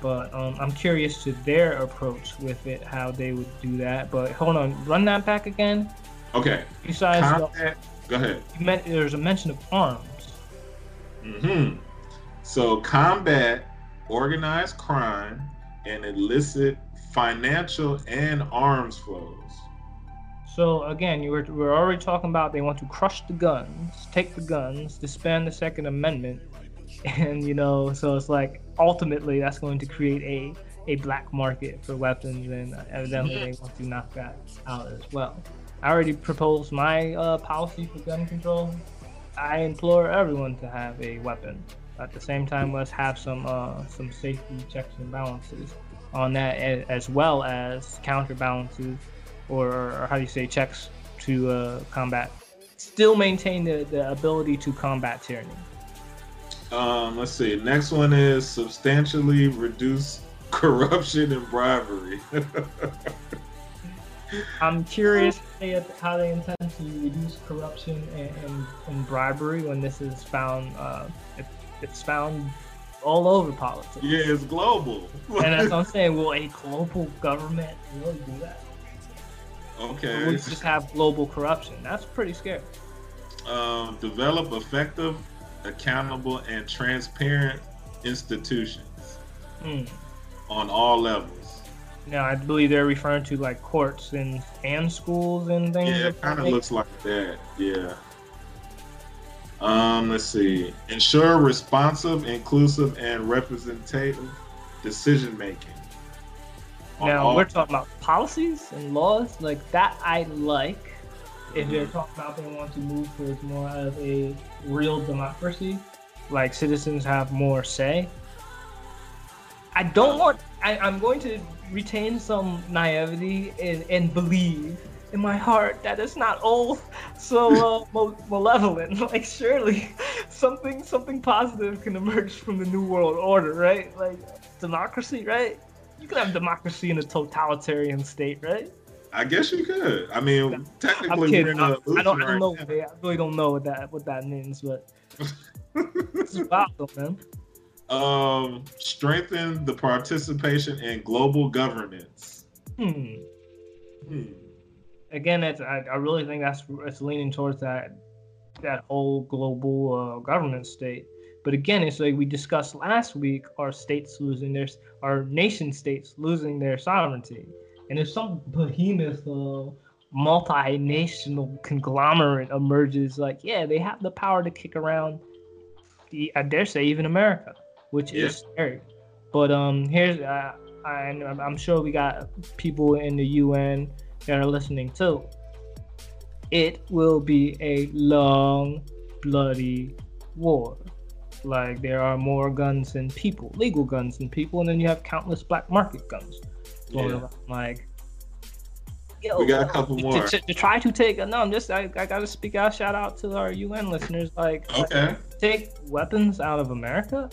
But um, I'm curious to their approach with it, how they would do that. But hold on, run that back again. Okay. Besides, Combat, the, go ahead. Meant, there's a mention of arms. Hmm. So combat organized crime and illicit financial and arms flows. So again, you were we're already talking about they want to crush the guns, take the guns, disband the Second Amendment, and you know, so it's like ultimately that's going to create a a black market for weapons, and evidently they want to knock that out as well. I already proposed my uh, policy for gun control. I implore everyone to have a weapon. At the same time, let's have some uh, some safety checks and balances on that, as well as counterbalances, or, or how do you say checks to uh, combat, still maintain the, the ability to combat tyranny. Um, let's see. Next one is substantially reduce corruption and bribery. I'm curious how they intend to reduce corruption and, and, and bribery when this is found. Uh, it, it's found all over politics. Yeah, it's global. and as I'm saying, will a global government really do that? Okay. we just have global corruption. That's pretty scary. Um, develop effective, accountable, and transparent institutions mm. on all levels. Now, I believe they're referring to like courts and and schools and things. Yeah, it kind of looks like that. Yeah. Um, let's see. Ensure responsive, inclusive, and representative decision making. Now we're talking about policies and laws like that. I like. If mm-hmm. they're talking about they want to move towards more of a real democracy, like citizens have more say. I don't want. I, am going to retain some naivety and, and believe in my heart that it's not all so uh, malevolent. Like surely something something positive can emerge from the new world order, right? Like democracy, right? You could have democracy in a totalitarian state, right? I guess you could. I mean, technically, we're in a I don't, I don't know. I really don't know what that what that means, but it's wild, though, man. Um, strengthen the participation in global governance. Hmm. Hmm. Again, it's, I, I really think that's it's leaning towards that that whole global uh, government state. But again, it's like we discussed last week: our states losing their, our nation states losing their sovereignty, and if some behemoth, uh, multinational conglomerate emerges, like yeah, they have the power to kick around, the, I dare say even America, which yeah. is scary. But um, here's uh, I, I'm sure we got people in the UN that are listening too. It will be a long, bloody war. Like there are more guns than people, legal guns than people, and then you have countless black market guns. Yeah. Like, yo, we got a couple more to, to, to, try to take. No, I'm just I, I got to speak out. Shout out to our UN listeners. Like, okay, take weapons out of America.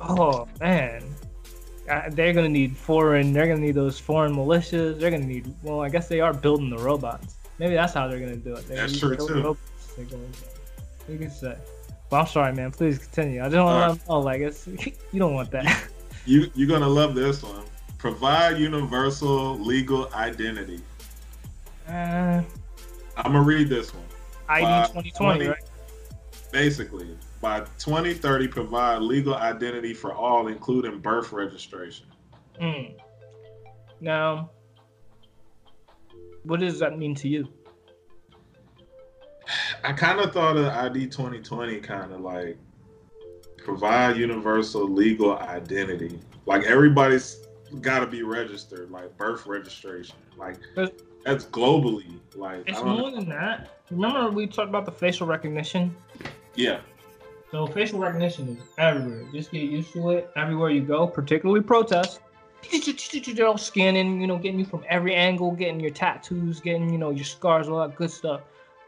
Oh man, uh, they're gonna need foreign. They're gonna need those foreign militias. They're gonna need. Well, I guess they are building the robots. Maybe that's how they're gonna do it. They're that's true too. Robots. You can say. But I'm sorry, man. Please continue. I just want to know, like, it's you don't want that. You you're gonna love this one. Provide universal legal identity. Uh, I'm gonna read this one. ID 2020, right? Basically, by 2030, provide legal identity for all, including birth registration. Mm. Now, what does that mean to you? I kind of thought of ID 2020 kind of like provide universal legal identity. Like everybody's got to be registered, like birth registration. Like that's globally. Like it's more know. than that. Remember we talked about the facial recognition? Yeah. So facial recognition is everywhere. Just get used to it. Everywhere you go, particularly protests. They're all scanning, you know, getting you from every angle, getting your tattoos, getting, you know, your scars, all that good stuff.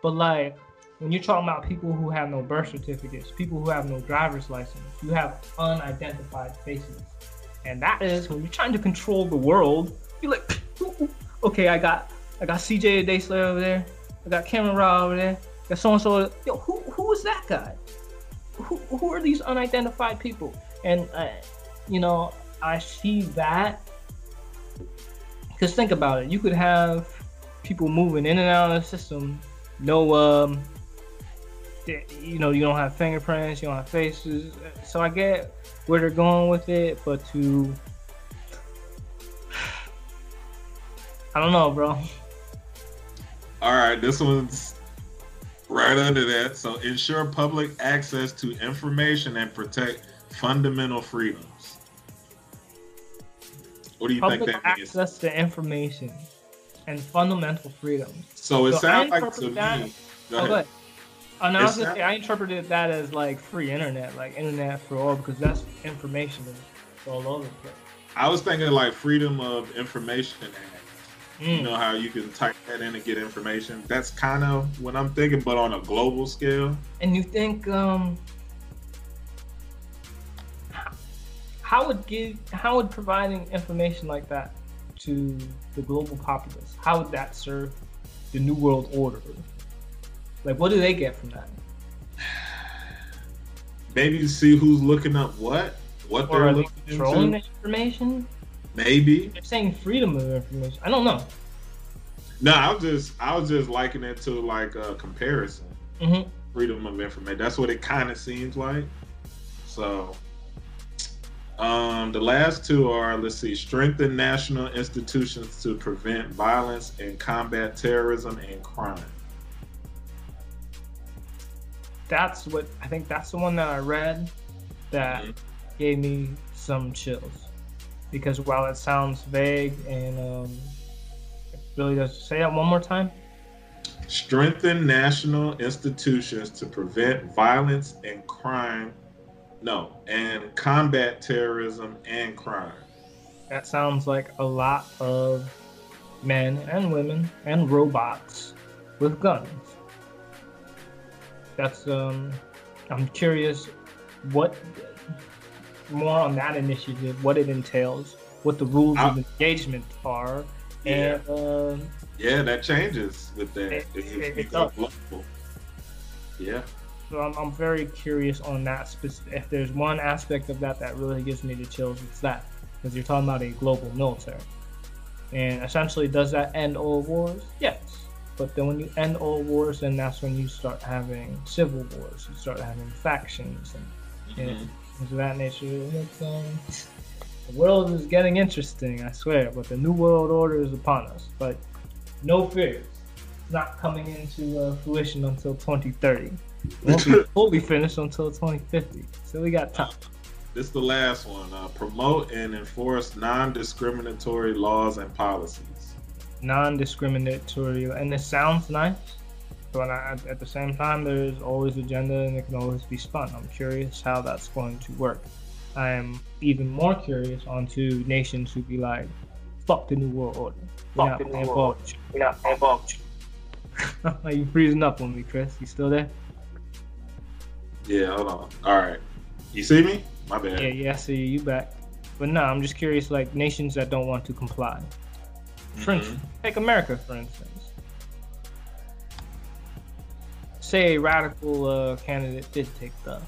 But like when you're talking about people who have no birth certificates, people who have no driver's license, you have unidentified faces. And that is when you're trying to control the world, you're like, okay, I got I got CJ Daysler over there, I got Cameron Raw over there, I got so and so. Yo, who who is that guy? Who, who are these unidentified people? And uh, you know, I see that because think about it, you could have people moving in and out of the system, no um, you know, you don't have fingerprints, you don't have faces. So I get where they're going with it, but to I don't know, bro. All right, this one's Right under that. So ensure public access to information and protect fundamental freedoms. What do you Public think that means? access to information and fundamental freedoms. So it So sounds like to that- me. Go Oh, ahead. go ahead. Oh, no, I was gonna say I interpreted that as like free internet, like internet for all, because that's information all over the place. I was thinking like Freedom of Information Act. You Mm. know how you can type that in and get information. That's kind of what I'm thinking, but on a global scale. And you think um, how would give how would providing information like that to the global populace how would that serve the new world order? Like, what do they get from that? Maybe to see who's looking up what, what Or they're are they looking controlling into. the information? Maybe. They're saying freedom of information. I don't know. No, I was just I was just likening it to like a comparison. hmm Freedom of information. That's what it kind of seems like. So, um, the last two are let's see, strengthen national institutions to prevent violence and combat terrorism and crime. That's what I think. That's the one that I read that Mhm. gave me some chills because while it sounds vague and um, it really does say that one more time. Strengthen national institutions to prevent violence and crime. No, and combat terrorism and crime. That sounds like a lot of men and women and robots with guns. That's um I'm curious what more on that initiative, what it entails, what the rules I- of engagement are, Yeah. and um, Yeah, that changes with that. It- it- it go does. global. Yeah. So I'm, I'm very curious on that. Specific, if there's one aspect of that that really gives me the chills, it's that because you're talking about a global military, and essentially, does that end all wars? Yes. But then when you end all wars, then that's when you start having civil wars. You start having factions and. Mhm. things of that nature. It's, um, the world is getting interesting, I swear. But the new world order is upon us. But no fears, it's not coming into uh, fruition until 2030. It won't be fully finished until 2050. So we got time. This is the last one. Uh, promote and enforce non-discriminatory laws and policies. Non-discriminatory, and it sounds nice. But at- at the same time, there's always agenda, and it can always be spun. I'm curious how that's going to work. I am even more curious onto nations who be like, "Fuck the new world order. We're Fuck not the new world order. with you." We're not playing you. Are you freezing up on me, Chris? You still there? Yeah, hold on. All right. You see me? My bad. Yeah, yeah, I see you. You back. But no, I'm just curious, like nations that don't want to comply. For Mhm. instance, take America, for instance. Say a radical uh, candidate did take the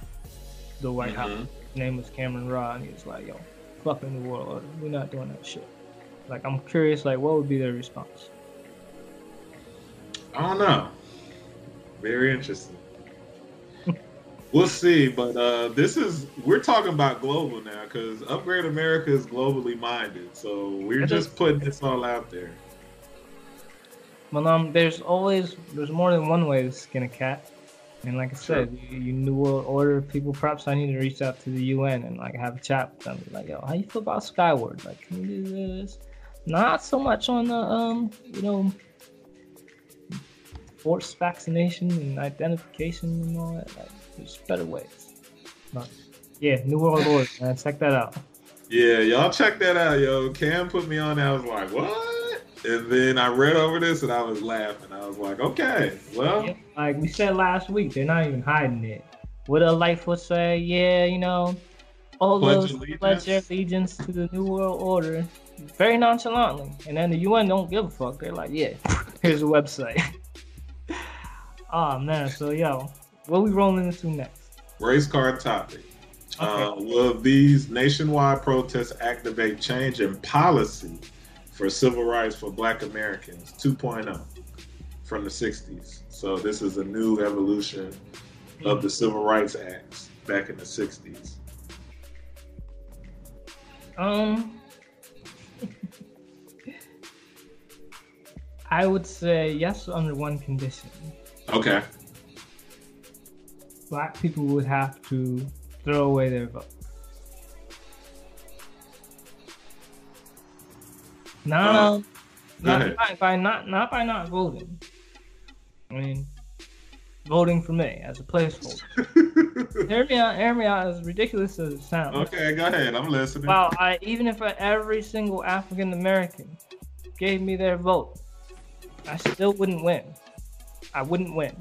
the White House. Mhm. His name was Cameron Rod, and he was like, "Yo, fuck the new world order. We're not doing that shit." Like, I'm curious, like, what would be their response? I don't know. Very interesting. We'll see, but uh, this is we're talking about global now because Upgrade America is globally minded, so we're just putting this all out there. Well, um, there's always there's more than one way to skin a cat, and like I said, you, you new world order people. Perhaps I need to reach out to the UN and like have a chat with them. Like, yo, how you feel about Skyward? Like, can we do this? Not so much on the um, you know, forced vaccination and identification and all that. Like, there's better ways. But yeah, new world order, man. Check that out. Yeah, y'all check that out, yo. Cam put me on. that. I was like, what? And then I read over this and I was laughing. I was like, okay, well, Yeah, Like we said last week, they're not even hiding it. What a Lightfoot say, yeah, you know, all Pledge those allegiance. pledge their allegiance to the New World Order very nonchalantly. And then the UN don't give a fuck. They're like, yeah, here's a website. oh man, so yo, what are we rolling into next? race card topic. Uh, will these nationwide protests activate change in policy for civil rights for Black Americans 2.0 from the 60s? So this is a new evolution of the Civil Rights Acts back in the 60s. Um, I would say yes under one condition. Okay. Black people would have to throw away their vote. No, Uh, not by, by not not by not voting. I mean, voting for me as a placeholder. hear me out. Hear me out. As ridiculous as it sounds. okay, go ahead. I'm listening. Wow, I even if every single African American gave me their vote, I still wouldn't win. I wouldn't win.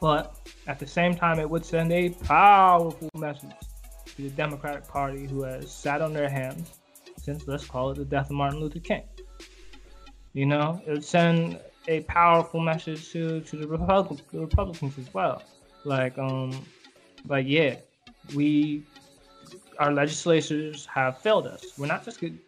But at the same time, it would send a powerful message to the Democratic Party, who has sat on their hands since, let's call it, the death of Martin Luther King. You know, it would send a powerful message to, to the Republic, Republicans as well. Like, um, like yeah, we our legislators have failed us. We're not just good,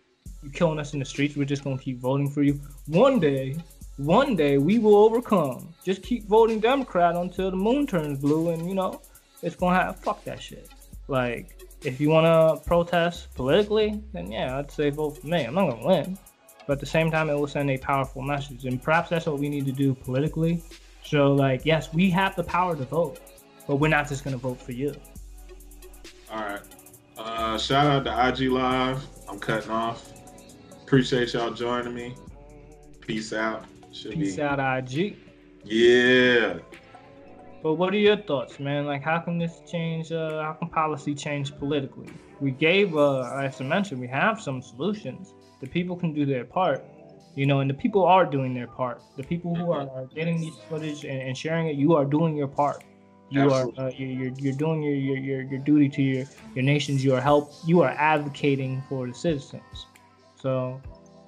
you killing us in the streets. We're just gonna keep voting for you. One day, one day we will overcome. Just keep voting Democrat until the moon turns blue, and you know it's gonna have fuck that shit. Like if you wanna protest politically, then yeah, I'd say vote for me. I'm not gonna win, but at the same time, it will send a powerful message, and perhaps that's what we need to do politically. So like, yes, we have the power to vote, but we're not just gonna vote for you. All right. Uh, shout out to IG Live. I'm cutting off. Appreciate y'all joining me. Peace out. Should Peace be. out, IG. Yeah. But what are your thoughts, man? Like, how can this change? Uh, how can policy change politically? We gave, uh, as I mentioned, we have some solutions. The people can do their part, you know, and the people are doing their part. The people who are, are getting these footage and, and sharing it, you are doing your part. You Absolutely. are, uh, you're, you're, you're doing your, your, your, your duty to your, your nations. You are help. You are advocating for the citizens. So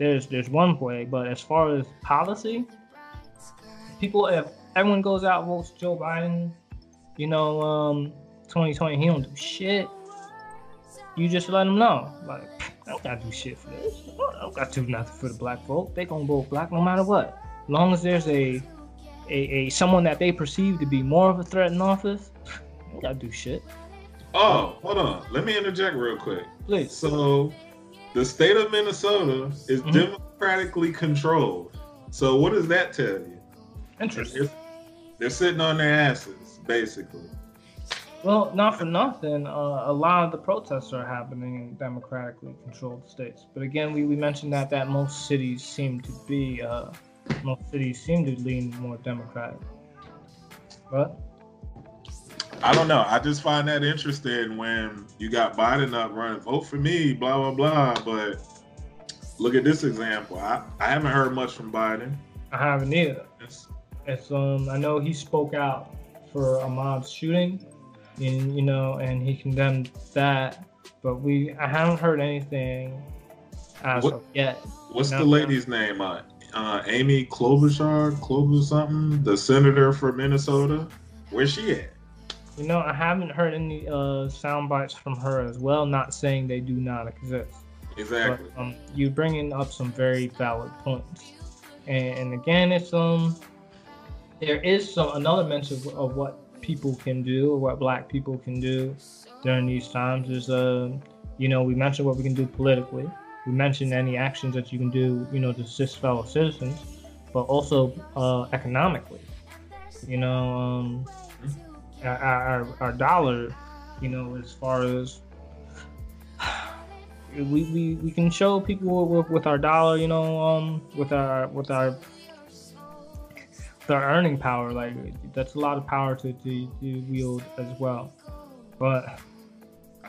there's there's one way, but as far as policy, people if everyone goes out and votes Joe Biden, you know, um, 2020 he don't do shit. You just let them know, like I don't gotta do shit for this. I don't gotta do nothing for the black vote. They gonna vote black no matter what. As long as there's a a, a someone that they perceive to be more of a threat in office, I don't gotta do shit. Oh, hold on. Let me interject real quick. Please. So, the state of Minnesota is Mhm. democratically controlled. So, what does that tell you? Interesting. They're, they're sitting on their asses, basically. Well, not for nothing. Uh, a lot of the protests are happening in democratically controlled states. But again, we, we mentioned that that most cities seem to be uh, most cities seem to lean more democratic. But I don't know. I just find that interesting when you got Biden up running, vote for me, blah blah blah. But look at this example. I, I haven't heard much from Biden. I haven't either. It's- It's um I know he spoke out for Ahmaud's shooting, and you know, and he condemned that. But we I haven't heard anything as What- of yet. What's No, the lady's name? Uh, uh, Amy Klobuchar, Klobuchar something, the senator for Minnesota. Where's she at? You know, I haven't heard any uh sound bites from her as well. Not saying they do not exist. Exactly. But, um, you're bringing up some very valid points, and, and again, it's um, there is some another mention of, of what people can do or what Black people can do during these times is uh, you know, we mentioned what we can do politically. We mentioned any actions that you can do, you know, to assist fellow citizens, but also uh, economically. You know, um, our, our dollar, you know, as far as we, we, we can show people with, with our dollar, you know, um, with our with our with our earning power, like that's a lot of power to, to, to wield as well. But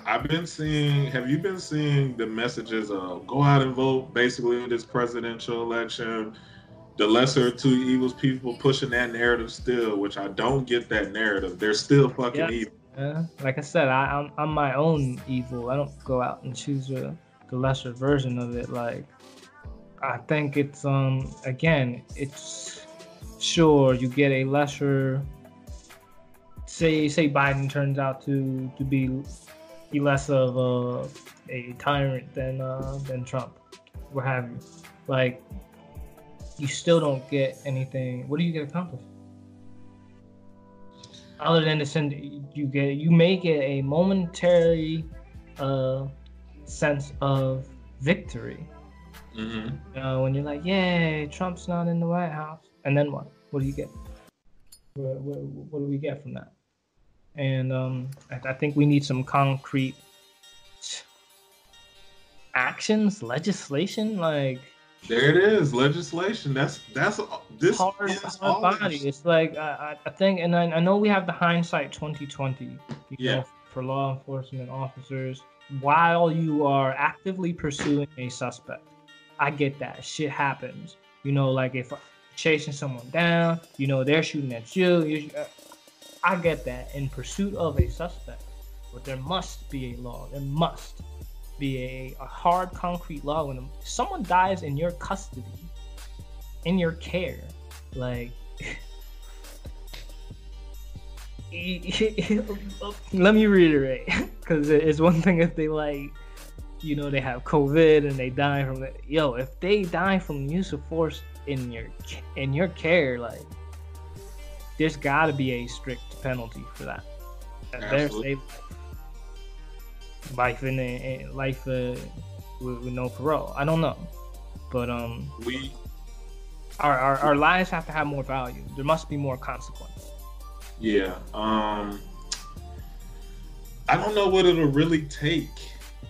I've been seeing. Have you been seeing the messages of go out and vote? Basically, this presidential election, the lesser of two evils. People pushing that narrative still, which I don't get that narrative. They're still fucking Yeah. evil. uh, like I said, I, I'm I'm my own evil. I don't go out and choose a, the lesser version of it. Like I think it's um again, it's sure you get a lesser. Say say Biden turns out to to be be less of a a tyrant than uh, than Trump, what have you. Like you still don't get anything. What do you get accomplished? Other than to send you get you may get a momentary uh sense of victory. hmm You know, when you're like, Yay, Trump's not in the White House. And then what? What do you get? What, what, what do we get from that? And um, I, I think we need some concrete actions, legislation, like There it is, legislation. That's that's this hard, is all body. It's like I, I I think, and I, I know we have the hindsight 2020. You Yeah. know, for law enforcement officers, while you are actively pursuing a suspect, I get that shit happens. You know, like if chasing someone down, you know they're shooting at you. you uh, I get that in pursuit of a suspect, but there must be a law. There must be a, a hard concrete law when someone dies in your custody, in your care, like. Let me reiterate, because it's one thing if they like, you know, they have COVID and they die from it. Yo, if they die from use of force in your in your care, like, there's got to be a strict penalty for that. Absolutely. Life in, in life uh, with, with no parole. I don't know, but um, We our, our our lives have to have more value. There must be more consequence. yeah. Um I don't know what it'll really take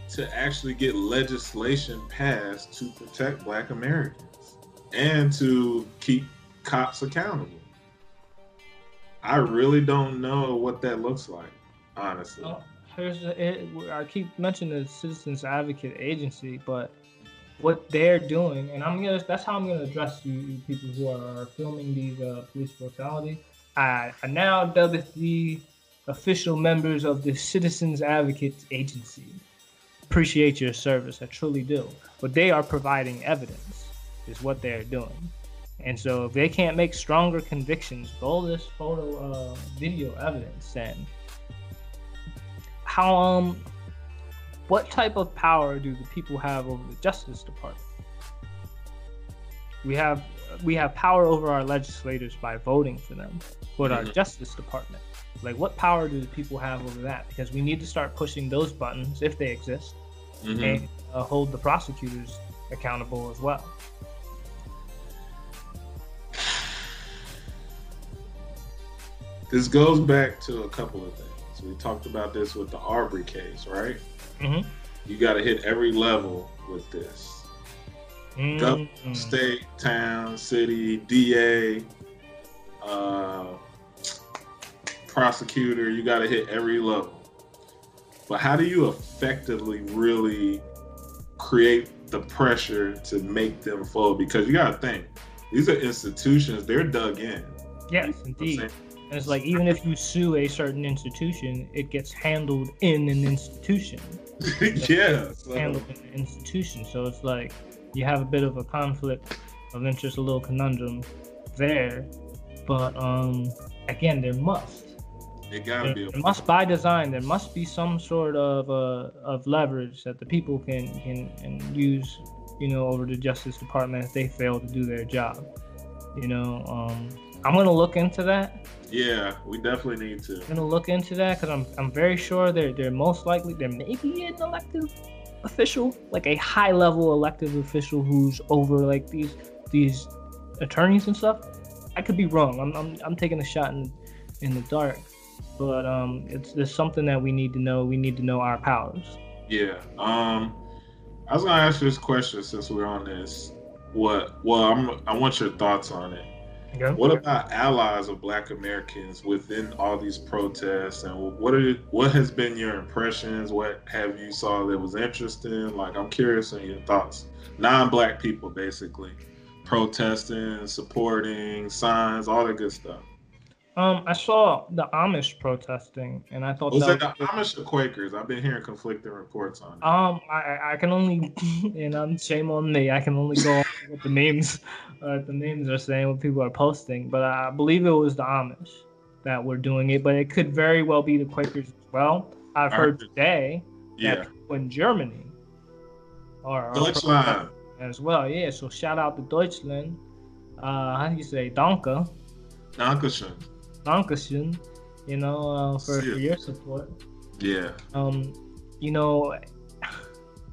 to actually get legislation passed to protect black Americans and to keep cops accountable. I really don't know what that looks like, honestly. Well, here's it, I keep mentioning the Citizens Advocate Agency, but what they're doing, and I'm gonna that's how I'm gonna address you, you people who are filming these uh, police brutality. I, I now dub it the official members of the Citizens Advocate Agency. Appreciate your service, I truly do. But they are providing evidence, is what they're doing. And so if they can't make stronger convictions, this photo, uh, video evidence, then how um what type of power do the people have over the justice department we have we have power over our legislators by voting for them but our Mhm. justice department like what power do the people have over that because we need to start pushing those buttons if they exist Mhm. and uh, hold the prosecutors accountable as well This goes back to a couple of things. We talked about this with the Arbery case, right? Mhm. You got to hit every level with this. Government, Mm. state, town, city, DA, uh, prosecutor. You got to hit every level. But how do you effectively really create the pressure to make them fold? Because you got to think these are institutions; they're dug in. yes You know indeed? And it's like even if you sue a certain institution, it gets handled in an institution. yeah. so- Handled in an institution. So it's like you have a bit of a conflict of interest, a little conundrum there. But um again, there must. it got to There, be. there must by design, there must be some sort of uh, of leverage that the people can, can can use, you know, over the Justice Department if they fail to do their job. You know, um I'm gonna look into that. Yeah, we definitely need to. I'm gonna look into that because I'm I'm very sure they're they're most likely there may be an elective official, like a high level elective official who's over like these these attorneys and stuff. I could be wrong. I'm I'm, I'm taking a shot in in the dark, but um, it's there's something that we need to know. We need to know our powers. Yeah. Um, I was gonna ask you this question since we're on this. What? Well, I'm. I want your thoughts on it. Okay. What about allies of Black Americans within all these protests, and what are what has been your impressions? What have you saw that was interesting? Like, I'm curious on your thoughts. Non-Black people, basically, protesting, supporting, signs, all that good stuff. Um, I saw the Amish protesting, and I thought Was that that the Amish or Quakers? I've been hearing conflicting reports on it. Um, I I- I can only, and I'm shame on me. I can only go with the names, uh, the names are saying, what people are posting. But I believe it was the Amish that were doing it. But it could very well be the Quakers as well. I've heard today Yeah. that people in Germany are, are Deutschland. as well. Yeah. So shout out to Deutschland. Uh, how do you say Danke, Dankeschön. Dankeschön. You know, uh, for, for your support. Yeah. um you know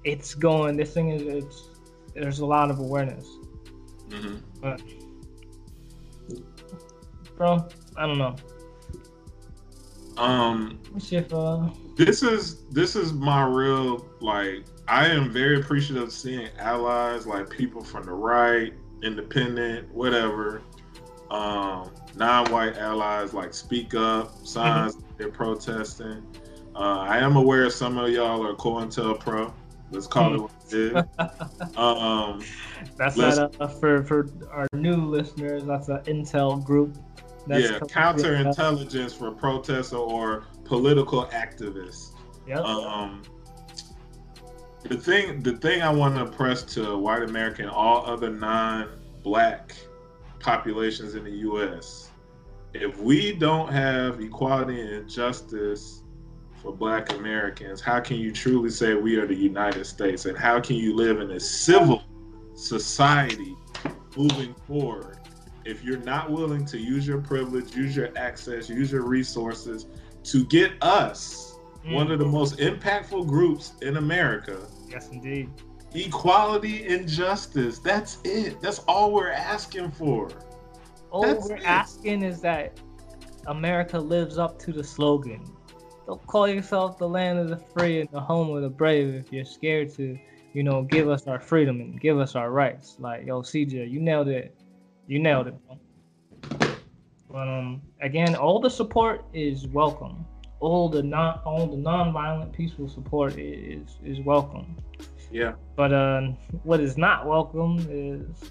it's going this thing is it's there's a lot of awareness hmm but bro? I don't know. Um, uh, this is this is my real like. I am very appreciative of seeing allies like people from the right, independent, whatever, um, non-white allies like speak up, signs they're protesting. Uh, I am aware some of y'all are COINTELPRO. Let's call it what it is. Um, That's Let's- that uh, for for our new listeners. That's an intel group. That's yeah, counterintelligence for protester or political activists. Yep. Um, the thing, the thing I want to press to white America and all other non-black populations in the U.S. If we don't have equality and justice for Black Americans, how can you truly say we are the United States? And how can you live in a civil society moving forward if you're not willing to use your privilege, use your access, use your resources to get us? one of the mm. most impactful groups in America. yes, indeed. Equality and justice. That's it. That's all we're asking for. All That's we're it. asking is that America lives up to the slogan. Don't call yourself the land of the free and the home of the brave if you're scared to, you know, give us our freedom and give us our rights. Like, yo, CJ, you nailed it. You nailed it. Bro. But um, again, all the support is welcome. All the non, all the non-violent, peaceful support is is welcome. Yeah. But uh, what is not welcome is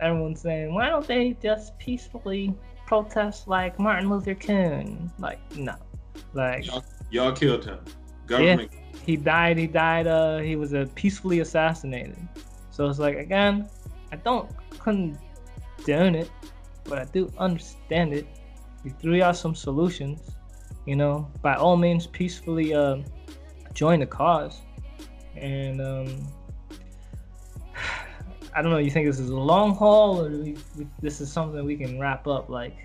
everyone saying, why don't they just peacefully protest like Martin Luther King? Like, no. Like, Y'all, y'all killed him. Government. he died, he died, uh, he was uh, peacefully assassinated. So it's like, again, I don't condone it, but I do understand it. We threw y'all some solutions. You know, by all means, peacefully uh, join the cause. And um, I don't know. You think this is a long haul, or we, we, this is something we can wrap up like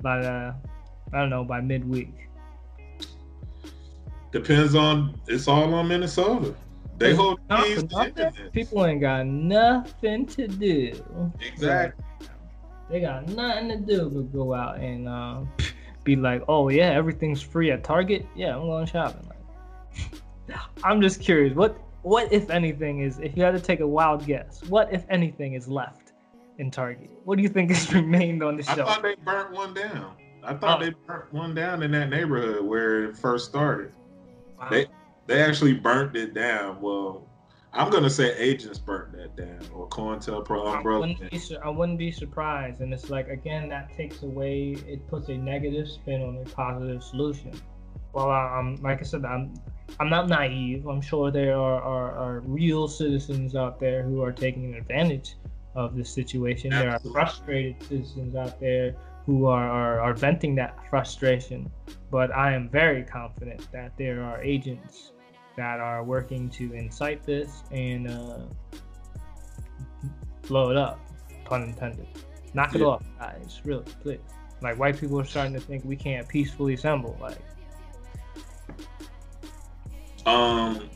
by uh, I don't know by midweek? Depends on. It's all on Minnesota. They hold not keys to nothing. People ain't got nothing to do. Exactly. They got nothing to do but go out and uh, be like, oh yeah, everything's free at Target. Yeah, I'm going shopping. Like, I'm just curious. What what if anything is if you had to take a wild guess? What if anything is left in Target? What do you think has remained on the I thought they burnt one down. I thought Oh. they burnt one down in that neighborhood where it first started. Wow. They they actually burnt it down. Well, I'm gonna say agents burnt that down or COINTELPRO I umbrella. wouldn't, be, su- I wouldn't be surprised. And it's like, again, that takes away, it puts a negative spin on a positive solution. Well, um, like I said, I'm, I'm not naive. I'm sure there are, are, are real citizens out there who are taking advantage of this situation. There are frustrated citizens out there who are, are, are venting that frustration. But I am very confident that there are agents that are working to incite this and uh, blow it up, pun intended. Knock it Yeah. off, guys. Really, please. Like white people are starting to think we can't peacefully assemble. Like, Um,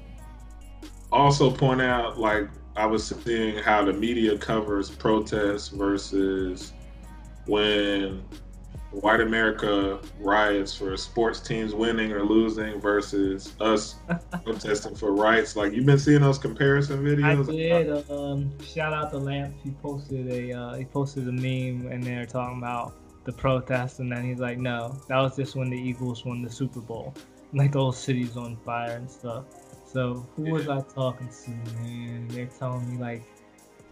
also point out, like I was seeing how the media covers protests versus when white America riots for sports teams winning or losing versus us protesting for rights. Like you've been seeing those comparison videos. I did. Um, shout out to Lamps. He posted a uh, he posted a meme and they're talking about the protest, and then he's like, "No, that was just when the Eagles won the Super Bowl. Like the whole city's on fire and stuff." So who was I talking to, man? They're telling me like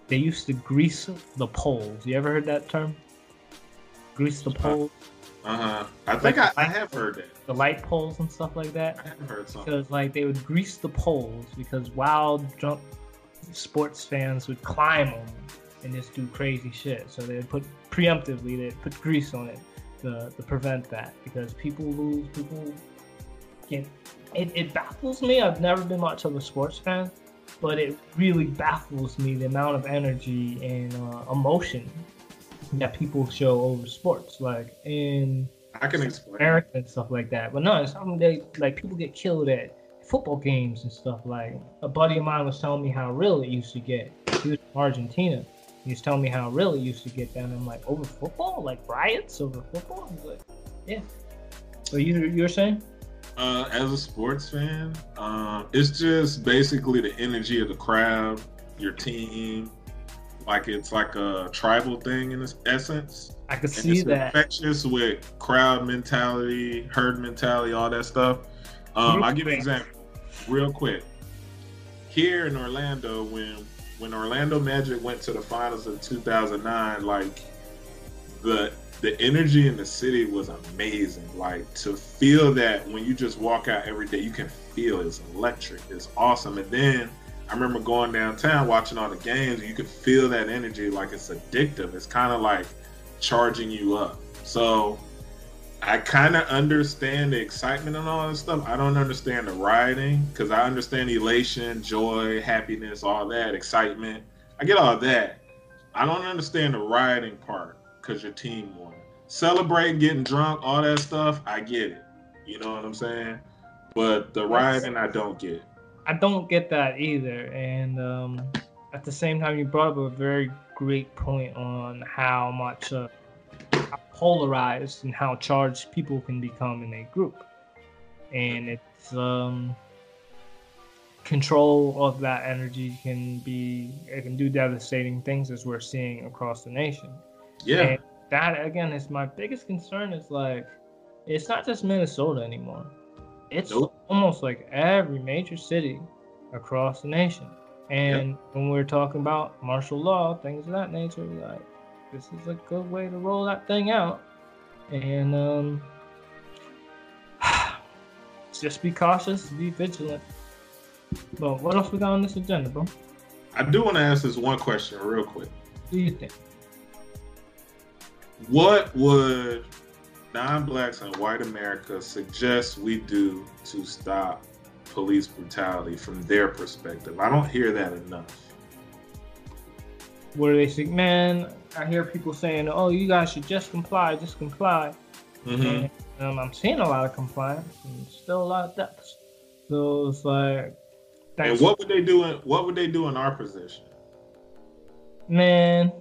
they used to grease the poles. You ever heard that term? Grease the poles, Uh huh. I think I, I have heard that. the light poles and stuff like that. I have heard something. because like they would grease the poles because wild drunk sports fans would climb on them and just do crazy shit. So they would put preemptively they put grease on it to, to prevent that because people lose people get it, it baffles me. I've never been much of a sports fan, but it really baffles me the amount of energy and uh, emotion that people show over sports. Like in I can explain. America and stuff like that. But no, it's something they like people get killed at football games and stuff. Like a buddy of mine was telling me how real it used to get. He was from Argentina, He was telling me how real it used to get down. I'm like, over football, like riots over football. He's like, yeah. So you you're saying? Uh, as a sports fan, um, it's just basically the energy of the crowd, your team. Like it's like a tribal thing in this essence. I could see that. Infectious with crowd mentality, herd mentality, all that stuff. Um, I'll give you an example, real quick. Here in Orlando, when when Orlando Magic went to the finals in 2009, like the the energy in the city was amazing. Like to feel that when you just walk out every day, you can feel it's electric. It's awesome. And then I remember going downtown watching all the games. You could feel that energy like it's addictive. It's kind of like charging you up. So I kind of understand the excitement and all that stuff. I don't understand the rioting because I understand elation, joy, happiness, all that, excitement. I get all that. I don't understand the rioting part because your team won. Celebrating, getting drunk, all that stuff, I get it. You know what I'm saying? But the rioting, I don't get. I don't get that either. And um, at the same time, you brought up a very great point on how much uh, polarized and how charged people can become in a group. And it's um, control of that energy can be it can do devastating things as we're seeing across the nation. Yeah. And that again is my biggest concern is like it's not just Minnesota anymore. It's nope. almost like every major city across the nation. And yep. when we're talking about martial law, things of that nature, like this is a good way to roll that thing out. And um, just be cautious, be vigilant. But what else we got on this agenda, bro? I do want to ask this one question real quick. What do you think? What would non-blacks and white America suggest we do to stop police brutality from their perspective? I don't hear that enough. What do they think, man? I hear people saying, "Oh, you guys should just comply, just comply." Mm-hmm. And, um, I'm seeing a lot of compliance and still a lot of deaths. So it's like. And what would they do? In, what would they do in our position? Man.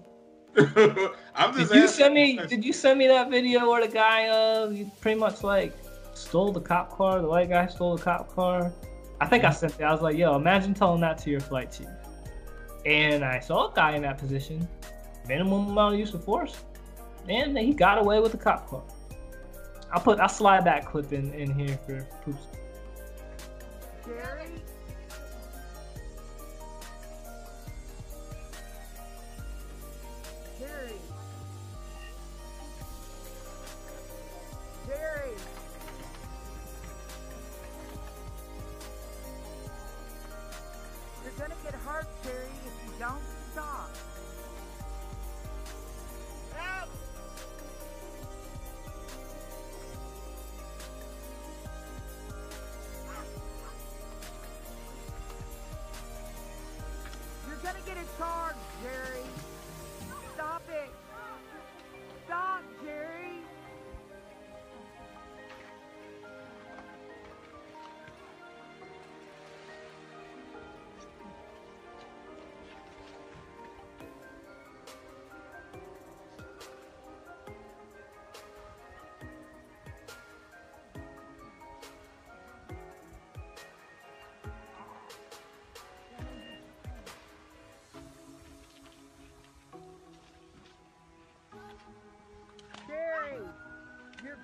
I'm just did you send me? Did you send me that video where the guy uh you pretty much like stole the cop car? The white guy stole the cop car. I think I sent it. I was like, yo, imagine telling that to your flight chief. And I saw a guy in that position minimum amount of use of force, and he got away with the cop car. I'll put I'll slide that clip in in here for poops.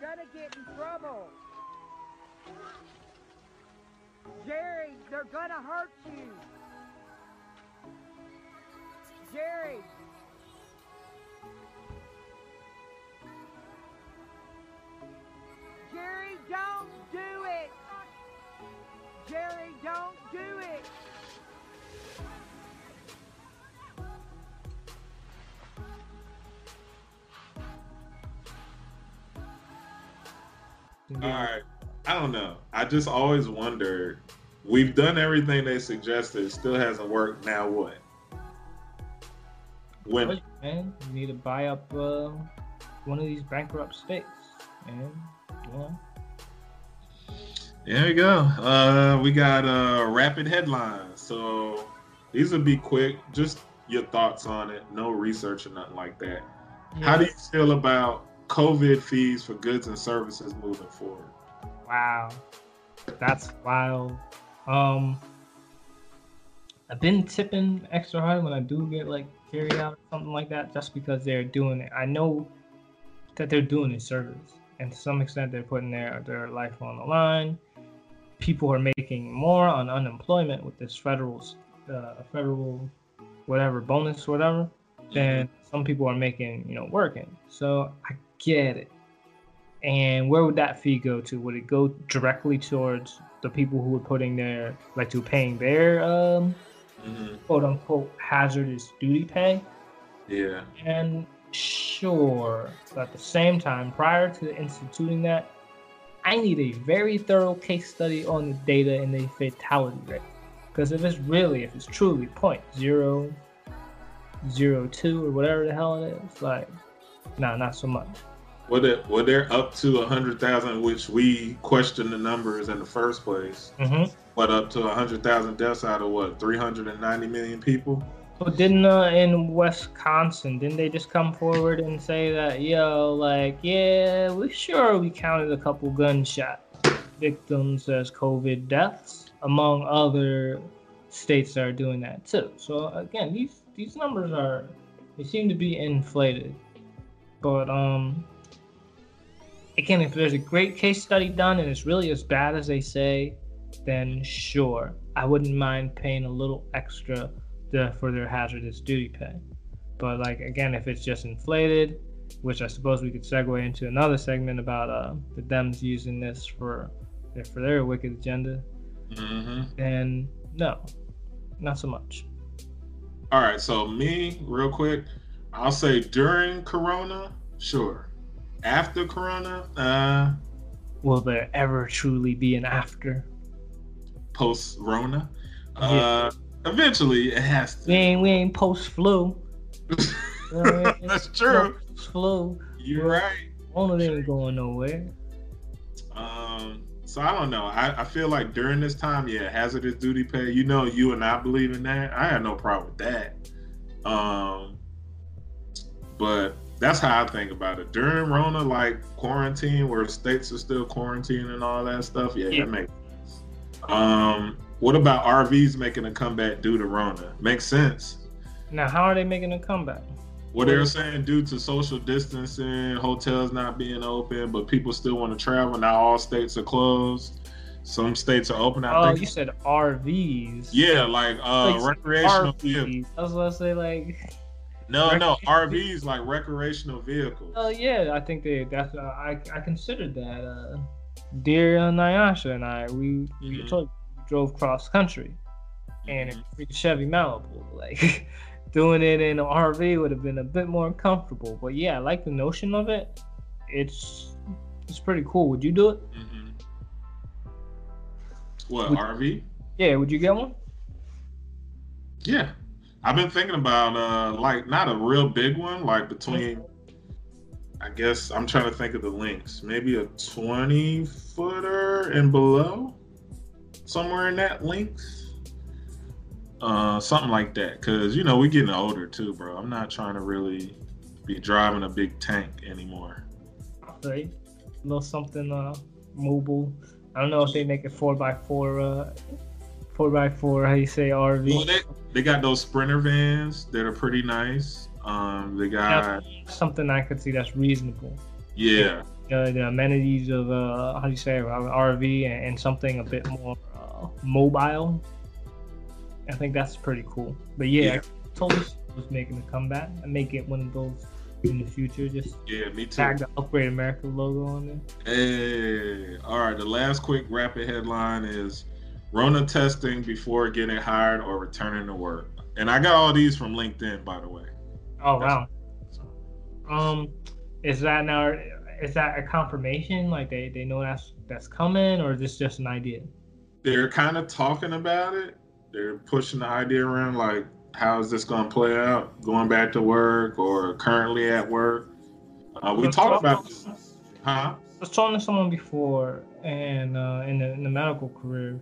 Gonna get in trouble. Jerry, they're gonna hurt you. Jerry. All right. I don't know. I just always wonder. We've done everything they suggested. It still hasn't worked. Now what? When? Man, you need to buy up uh, one of these bankrupt states, and you know. There we go. Uh, we got uh, rapid headlines. So these will be quick. Just your thoughts on it. No research or nothing like that. How do you feel about COVID fees for goods and services moving forward? Wow, that's wild. Um, I've been tipping extra hard when I do get like carried out or something like that, just because they're doing it. I know that they're doing a service, and to some extent, they're putting their their life on the line. People are making more on unemployment with this federal, uh, federal, whatever bonus, whatever, than some people are making, you know, working. So I get it. And where would that fee go to? Would it go directly towards the people who are putting their, like, to paying their um, Mm-hmm. quote unquote hazardous duty pay? Yeah. And sure, but at the same time, prior to instituting that, I need a very thorough case study on the data and the fatality rate. Because if it's really, if it's truly point zero zero two or whatever the hell it is, like, nah, not so much. Well, they, well, they're up to a hundred thousand, which we questioned the numbers in the first place. Mm-hmm. But up to a hundred thousand deaths out of what, three hundred and ninety million people? But didn't uh, in Wisconsin, didn't they just come forward and say that, yo, like, yeah, we sure we counted a couple gunshot victims as COVID deaths, among other states that are doing that too. So again, these these numbers are they seem to be inflated. But um, again, if there's a great case study done and it's really as bad as they say, then sure, I wouldn't mind paying a little extra the, for their hazardous duty pay. But like again, if it's just inflated, which I suppose we could segue into another segment about uh, the Dems using this for for their wicked agenda, Mm-hmm. then no, not so much. All right, so me, real quick, I'll say during Corona, sure. After Corona, uh, Will there ever truly be an after? post Rona, uh, eventually it has to. We ain't we ain't post flu. That's true. Flu. You're right. One of them ain't going nowhere. Um, so I don't know. I, I feel like during this time, yeah, hazardous duty pay. You know, you and I believe in that. I have no problem with that. Um, but that's how I think about it. During Rona, like quarantine, where states are still quarantining and all that stuff. Yeah, Yeah. that makes sense. Um, what about RVs making a comeback due to Rona? Makes sense. Now, how are they making a comeback? What they're saying due to social distancing, hotels not being open, but people still want to travel. Now all states are closed. Some states are open. I Oh, think. you said RVs. Yeah, like uh, Like recreational vehicles. RVs. I was gonna say like, No, no, RVs like recreational vehicles. oh yeah, I think they that's uh, I I considered that. Uh, dear uh, Nyasha and I, we we Mhm. told, drove cross country, and Mhm. it Chevy Malibu. Like doing it in an RV would have been a bit more comfortable. But yeah, I like the notion of it. It's it's pretty cool. Would you do it? Mhm. What Would- RV? Yeah, would you get one? Yeah, I've been thinking about uh like not a real big one, like between. I guess I'm trying to think of the links. Maybe a 20 footer and below, somewhere in that length. Uh, something like that. Cause you know we're getting older too, bro. I'm not trying to really be driving a big tank anymore. Right. A little something uh mobile. I don't know if they make it four by four uh four by four, how you say RV. Well, they, they got those sprinter vans that are pretty nice. Um, they got something I could see that's reasonable. yeah, Uh, the amenities of uh how do you say it, RV and, and something a bit more uh, mobile. I think that's pretty cool. But yeah, Yeah. I totally was making a comeback. I may get one of those in the future. Just yeah, me too. tag the Upgrade America logo on there. Hey, all right. The last quick rapid headline is Rona testing before getting hired or returning to work. And I got all these from LinkedIn, by the way. Oh That's- wow. Um, is that now? Is that a confirmation? Like they, they know that's that's coming, or is this just an idea? They're kind of talking about it. They're pushing the idea around, like, how is this going to play out? Going back to work or currently at work? Uh, we talked about this. Huh? I was talking to someone before, and uh, in the in the medical career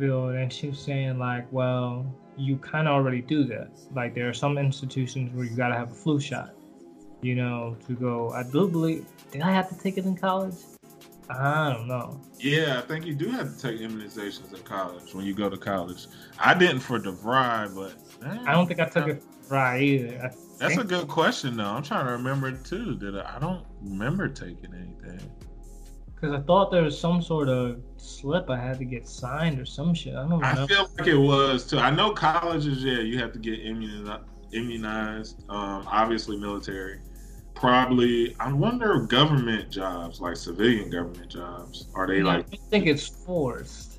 field, and she was saying like, well, you kind of already do that. Like there are some institutions where you gotta have a flu shot, you know, to go. I do believe. Did I have to take it in college? I don't know. Yeah, I think you do have to take immunizations in college when you go to college. I didn't for DeVry, but I don't think I took it right either. I That's a good question, though. I'm trying to remember too. Did I? I don't remember taking anything. Because I thought there was some sort of slip I had to get signed or some shit. I don't know. I feel like it was too. I know colleges, yeah, you have to get immunized. Immunized, um, obviously military. Probably, I wonder government jobs, like civilian government jobs, are they I like? don't think it's forced.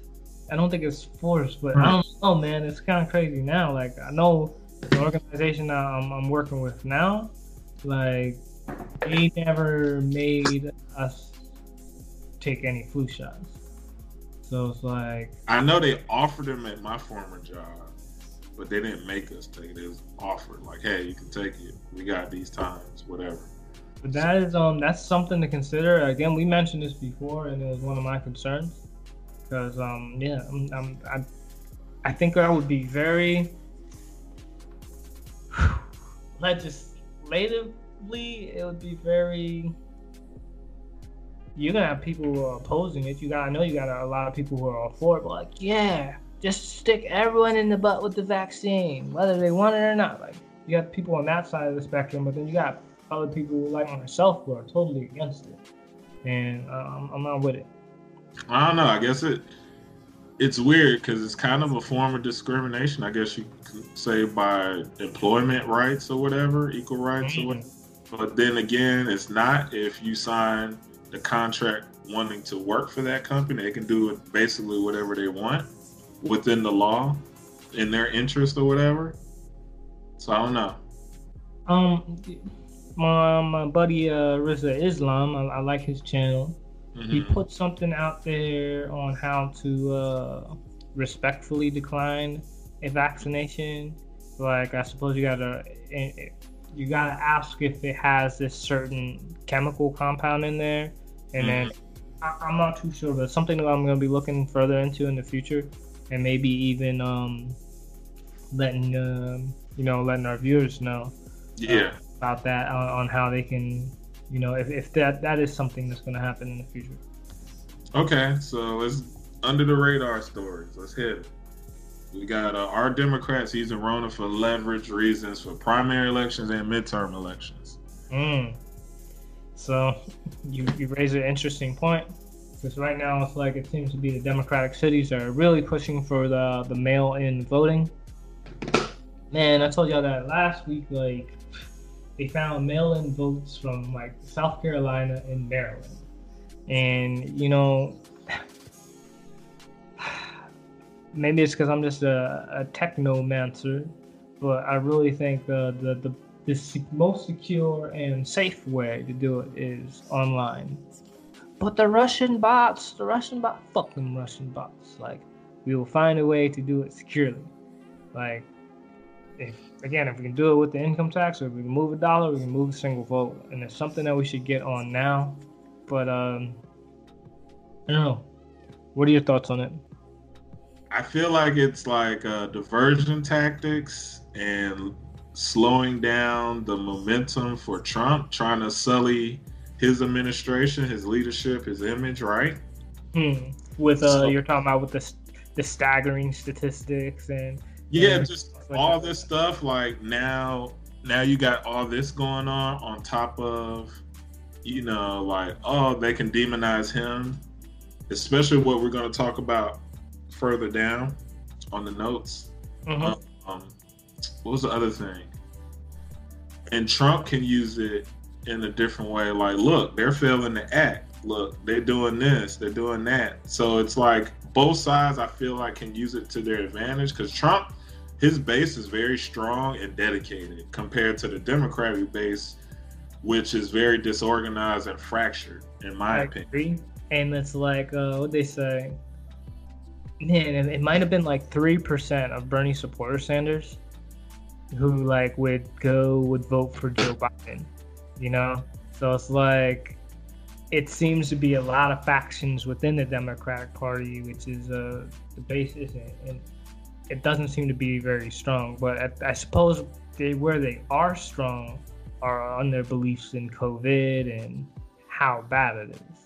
I don't think it's forced, but Hmm. I don't know, man. It's kind of crazy now. Like I know the organization I'm, I'm working with now, like they never made us take any flu shots. So it's like, I know they offered them at my former job, but they didn't make us take it. It was offered, like, hey, you can take it. We got these times, whatever. but that is um that's something to consider. Again, we mentioned this before, and it was one of my concerns because um yeah, I'm, I'm I I think I would be very legislatively, it would be very. You're gonna have people who are opposing it. You got, I know you got a, lot of people who are all for it, but like, yeah, just stick everyone in the butt with the vaccine, whether they want it or not. Like, you got people on that side of the spectrum, but then you got other people like myself who are totally against it, and uh, I'm, I'm not with it. I don't know. I guess it it's weird because it's kind of a form of discrimination. I guess you could say by employment rights or whatever, equal rights or whatever. But then again, it's not if you sign the contract wanting to work for that company, they can do basically whatever they want within the law in their interest or whatever. So I don't know. Um, my my buddy uh, Riza Islam, I, I like his channel. He Mhm. put something out there on how to uh, respectfully decline a vaccination. Like I suppose you gotta eh, eh, you gotta ask if it has this certain chemical compound in there, and then I, I'm not too sure, but something that I'm gonna be looking further into in the future, and maybe even um, letting um, you know letting our viewers know Yeah. about that on, on how they can you know if, if that that is something that's going to happen in the future Okay, so let's under the radar stories. Let's hit it. We got uh, our Democrats using Rona for leverage reasons for primary elections and midterm elections. mm. So you you raise an interesting point because right now it's like it seems to be the democratic cities are really pushing for the the mail-in voting. Man i told y'all that last week like they found mail-in votes from like south carolina and maryland. And you know maybe it's because i'm just a, a technomancer but i really think the the, the the most secure and safe way to do it is online. But the russian bots the russian bot fuck them russian bots like we will find a way to do it securely. Like if again if we can do it with the income tax or if we can move a dollar we can move a single vote. And it's something that we should get on now. But um i don't know. What are your thoughts on it? I feel like it's like uh, diversion tactics and slowing down the momentum for Trump, trying to sully his administration, his leadership, his image, right? hmm. with uh So- you're talking about with the the staggering statistics and Yeah, Yeah. just all this stuff. Like now, now you got all this going on on top of, you know, like oh, they can demonize him, especially what we're going to talk about further down on the notes. Mhm. Um, what was the other thing? And Trump can use it in a different way. Like, look, they're failing to act. Look, they're doing this, they're doing that. So it's like both sides, I feel like, can use it to their advantage because Trump, his base is very strong and dedicated compared to the Democratic base, which is very disorganized and fractured, in my I opinion. agree. And it's like, uh, what they say? Man, it, might have been like three percent of Bernie supporters, Sanders, who like would go would vote for Joe Biden. You know, so it's like it seems to be a lot of factions within the Democratic Party, which is uh, the basis, and, it doesn't seem to be very strong. But I, I suppose they, where they are strong are on their beliefs in COVID and how bad it is.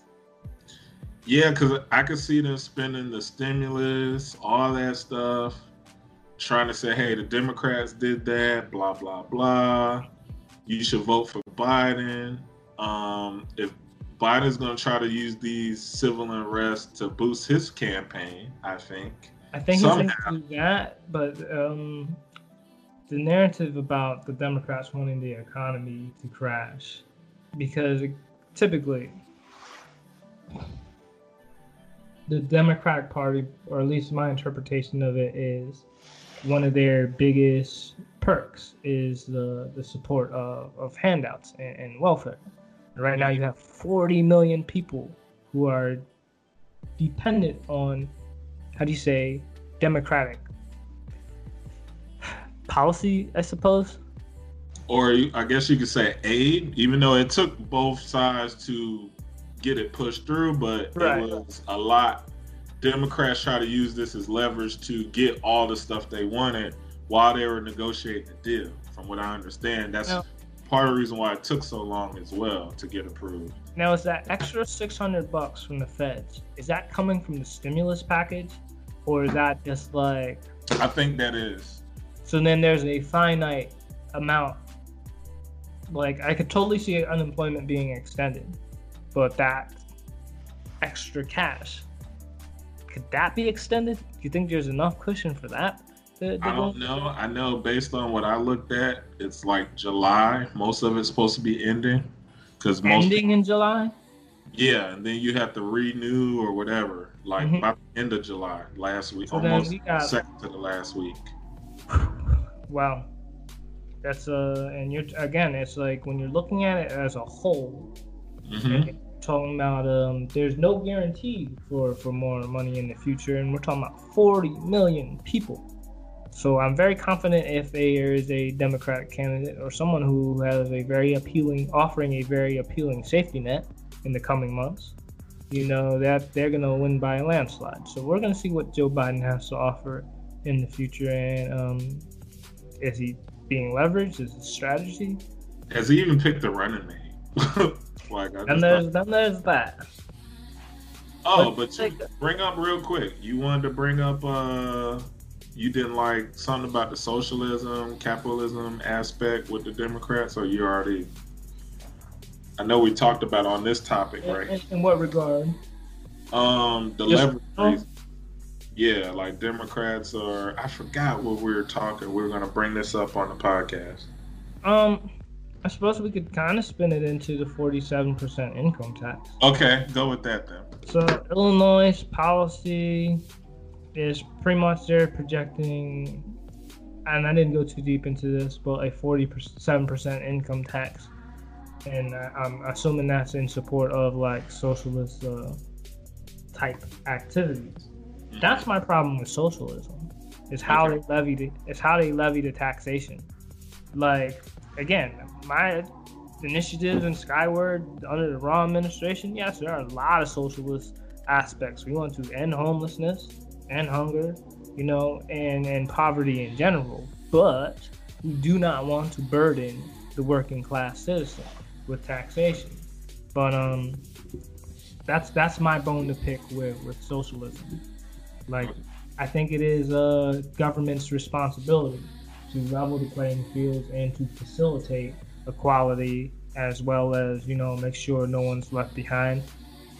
Yeah, because I could see them spending the stimulus, all that stuff, trying to say, hey, the Democrats did that, blah, blah, blah. You should vote for Biden. Um, if Biden's going to try to use these civil unrest to boost his campaign, I think. I think he's going to do that, but um, the narrative about the Democrats wanting the economy to crash, because typically the Democratic Party, or at least my interpretation of it, is one of their biggest perks is the, the support of, of handouts and, and welfare. And right now, you have 40 million people who are dependent on, how do you say, democratic policy, I suppose. Or I guess you could say aid, even though it took both sides to get it pushed through, but right. it was a lot. Democrats try to use this as leverage to get all the stuff they wanted while they were negotiating the deal. From what I understand, that's part of the reason why it took so long as well to get approved. Now, is that extra 600 bucks from the feds? Is that coming from the stimulus package, or is that just like? I think that is. So then there's a finite amount. Like I could totally see unemployment being extended, but that extra cash could that be extended? Do you think there's enough cushion for that? I don't know. I know based on what I looked at, it's like July. Most of it's supposed to be ending because most ending in July. Yeah, and then you have to renew or whatever, like mm-hmm. by the end of July, last week, so almost we got, second to the last week. Wow, that's uh, and you're again, it's like when you're looking at it as a whole, mm-hmm. Talking about um, there's no guarantee for for more money in the future, and we're talking about 40 million people. So I'm very confident if there is a Democratic candidate or someone who has a very appealing, offering a very appealing safety net in the coming months, you know that they're going to win by a landslide. So we're going to see what Joe Biden has to offer in the future, and um, is he being leveraged? Is it strategy? Has he even picked a running mate? like, and there's then there's that. Oh, but, but bring up real quick. You wanted to bring up uh you didn't like something about the socialism, capitalism aspect with the Democrats, or you already? I know we talked about on this topic, right? In, in what regard? Um, the leverage. Yeah, like Democrats are. I forgot what we were talking. We were going to bring this up on the podcast. Um, I suppose we could kind of spin it into the forty-seven percent income tax. Okay, go with that then. So Illinois policy is pretty much they're projecting, and I didn't go too deep into this, but a 47% income tax. And uh, I'm assuming that's in support of like socialist uh, type activities. That's my problem with socialism. Is how okay. they levy the, it's how they levy the taxation. Like again, my initiatives in Skyward under the Rahm administration, yes, there are a lot of socialist aspects. We want to end homelessness and hunger, you know, and, and poverty in general. But we do not want to burden the working class citizen with taxation. But um, that's that's my bone to pick with with socialism. Like, I think it is a government's responsibility to level the playing fields and to facilitate equality as well as you know make sure no one's left behind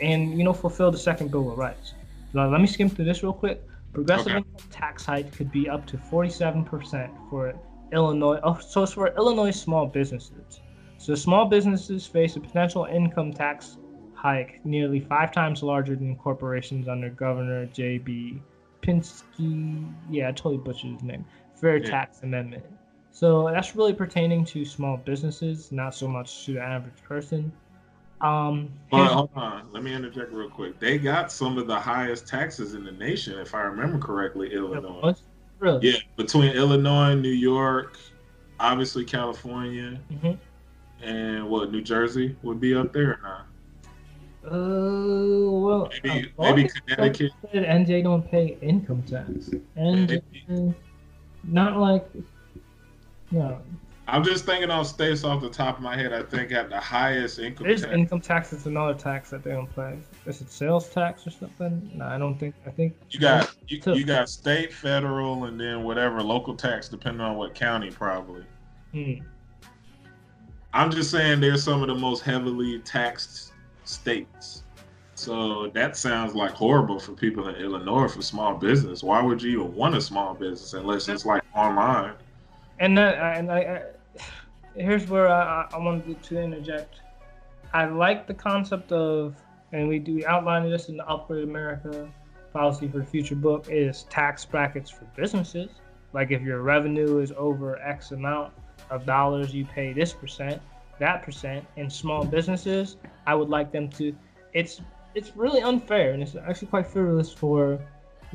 and you know fulfill the second bill of rights now, let me skim through this real quick. Progressive okay. income tax hike could be up to 47% for Illinois. Oh, so it's for Illinois small businesses. So small businesses face a potential income tax hike nearly five times larger than corporations under Governor J.B. Pinsky. Yeah, I totally butchered his name. Fair yeah. tax amendment. So that's really pertaining to small businesses, not so much to the average person. Um, but hold on, let me interject real quick. They got some of the highest taxes in the nation, if I remember correctly. Illinois, really? Yeah, between Illinois, New York, obviously California, mm-hmm. and what New Jersey would be up there, huh? Uh, well, Maybe- I maybe Connecticut. NJ don't pay income tax. NJ, not like, no. I'm just thinking on states off the top of my head. I think at the highest income There's tax. income tax. It's another tax that they don't pay. Is it sales tax or something? No, I don't think. I think You got you, you got state, federal, and then whatever local tax, depending on what county, probably. Hmm. I'm just saying they're some of the most heavily taxed states. So that sounds like horrible for people in Illinois for small business. Why would you even want a small business unless it's like online? And that, and I, I here's where I, I wanted to interject. I like the concept of, and we do outline this in the Upgrade America policy for the future book is tax brackets for businesses. Like if your revenue is over X amount of dollars, you pay this percent, that percent. In small businesses, I would like them to. It's it's really unfair, and it's actually quite frivolous for,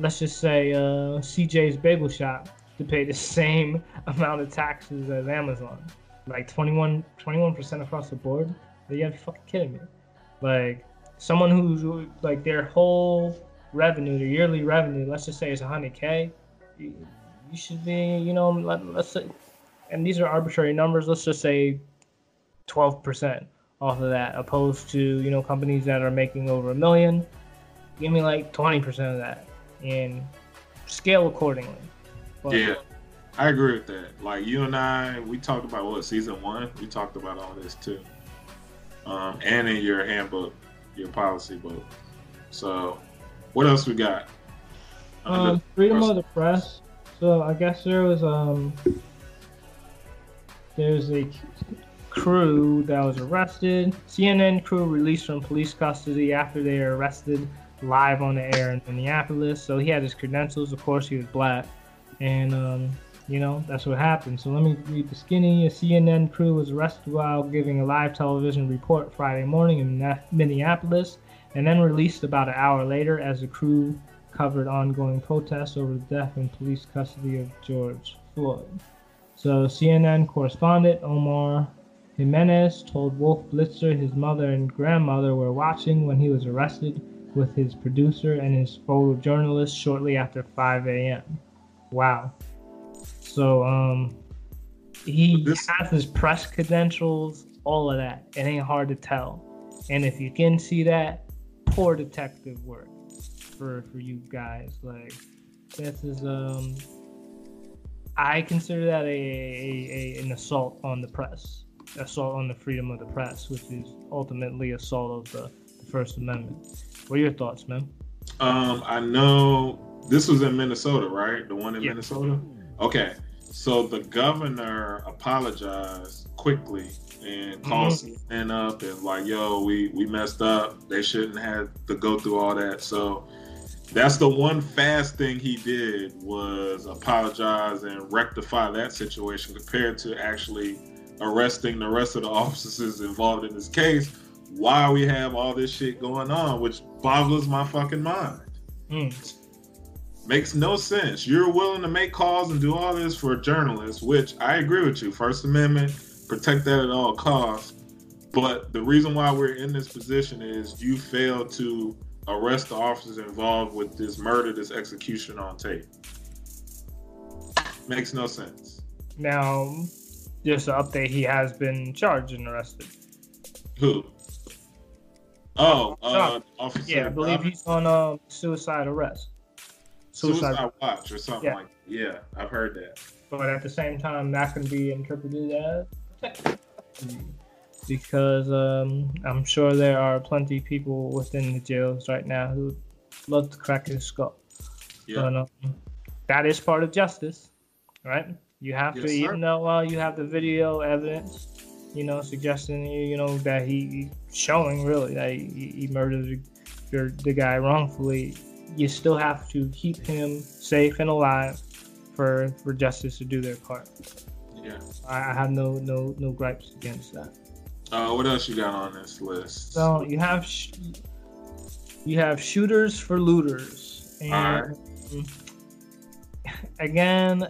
let's just say, uh, CJ's Bagel Shop to pay the same amount of taxes as Amazon, like 21 percent across the board. Are You fucking kidding me. Like someone who's like their whole revenue, their yearly revenue, let's just say is 100k. You, you should be, you know, let, let's say, and these are arbitrary numbers. Let's just say 12% off of that, opposed to you know companies that are making over a million. Give me like 20% of that, and scale accordingly. But- Yeah, I agree with that. Like you and I, we talked about what season one. We talked about all this too, um, and in your handbook, your policy book. So, what else we got? Um, freedom of the press. So I guess there was um there's a crew that was arrested. CNN crew released from police custody after they were arrested live on the air in Minneapolis. So he had his credentials. Of course, he was black, and um, you know that's what happened. So let me read the skinny. A CNN crew was arrested while giving a live television report Friday morning in Minneapolis, and then released about an hour later as the crew covered ongoing protests over the death in police custody of George Floyd. So CNN correspondent Omar Jimenez told Wolf Blitzer his mother and grandmother were watching when he was arrested with his producer and his photojournalist shortly after 5 a.m. Wow. So um he This- has his press credentials, all of that. It ain't hard to tell. And if you can see that, poor detective work for for you guys. Like this is um I consider that a, a, a an assault on the press, assault on the freedom of the press, which is ultimately assault of the, the First Amendment. What are your thoughts, man? Um, I know this was in Minnesota, right? The one in Yeah. Minnesota. Okay, so the governor apologized quickly and called CNN up and like, "Yo, we we messed up. They shouldn't have to go through all that." So that's the one fast thing he did was apologize and rectify that situation compared to actually arresting the rest of the officers involved in this case while we have all this shit going on, which boggles my fucking mind. Mm. Makes no sense. You're willing to make calls and do all this for journalists, which I agree with you. First Amendment, protect that at all costs. But the reason why we're in this position is you failed to arrest the officers involved with this murder, this execution on tape. Makes no sense. Now, just an update: he has been charged and arrested. Who? Oh, uh, officer. Yeah, I believe Robert? he's on um, suicide arrest. Suicide watch or something Yeah. like. Yeah, I've heard that. but at the same time that can be interpreted as because um, i'm sure there are plenty of people within the jails right now who love to crack his skull Yeah. but, um, that is part of justice right you have Yes, to sir. even though uh, you have the video evidence you know suggesting you know that he showing really that he, he murdered the, the guy wrongfully you still have to keep him safe and alive for for justice to do their part. Yeah. I, I have no no no gripes against that. Uh, what else you got on this list? So you have sh- you have shooters for looters, and again,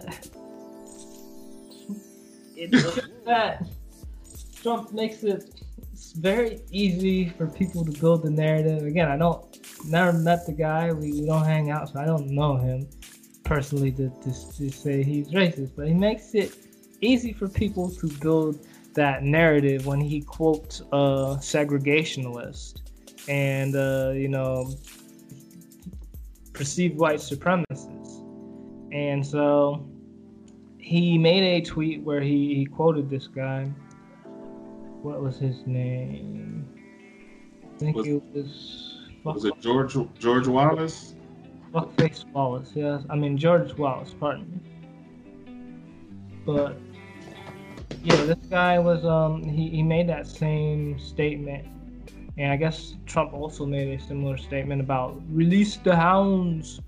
it's that Trump makes it it's very easy for people to build the narrative. Again, I don't never met the guy. We, we don't hang out, so I don't know him personally to, to, to say he's racist. But he makes it easy for people to build that narrative when he quotes a segregationalist and uh, you know perceived white supremacists. And so he made a tweet where he, he quoted this guy. What was his name? I think Was- it was Was it George George Wallace? Fuckface Wallace, yes. I mean George Wallace, pardon me. But yeah, this guy was um he, he made that same statement. And I guess Trump also made a similar statement about release the hounds.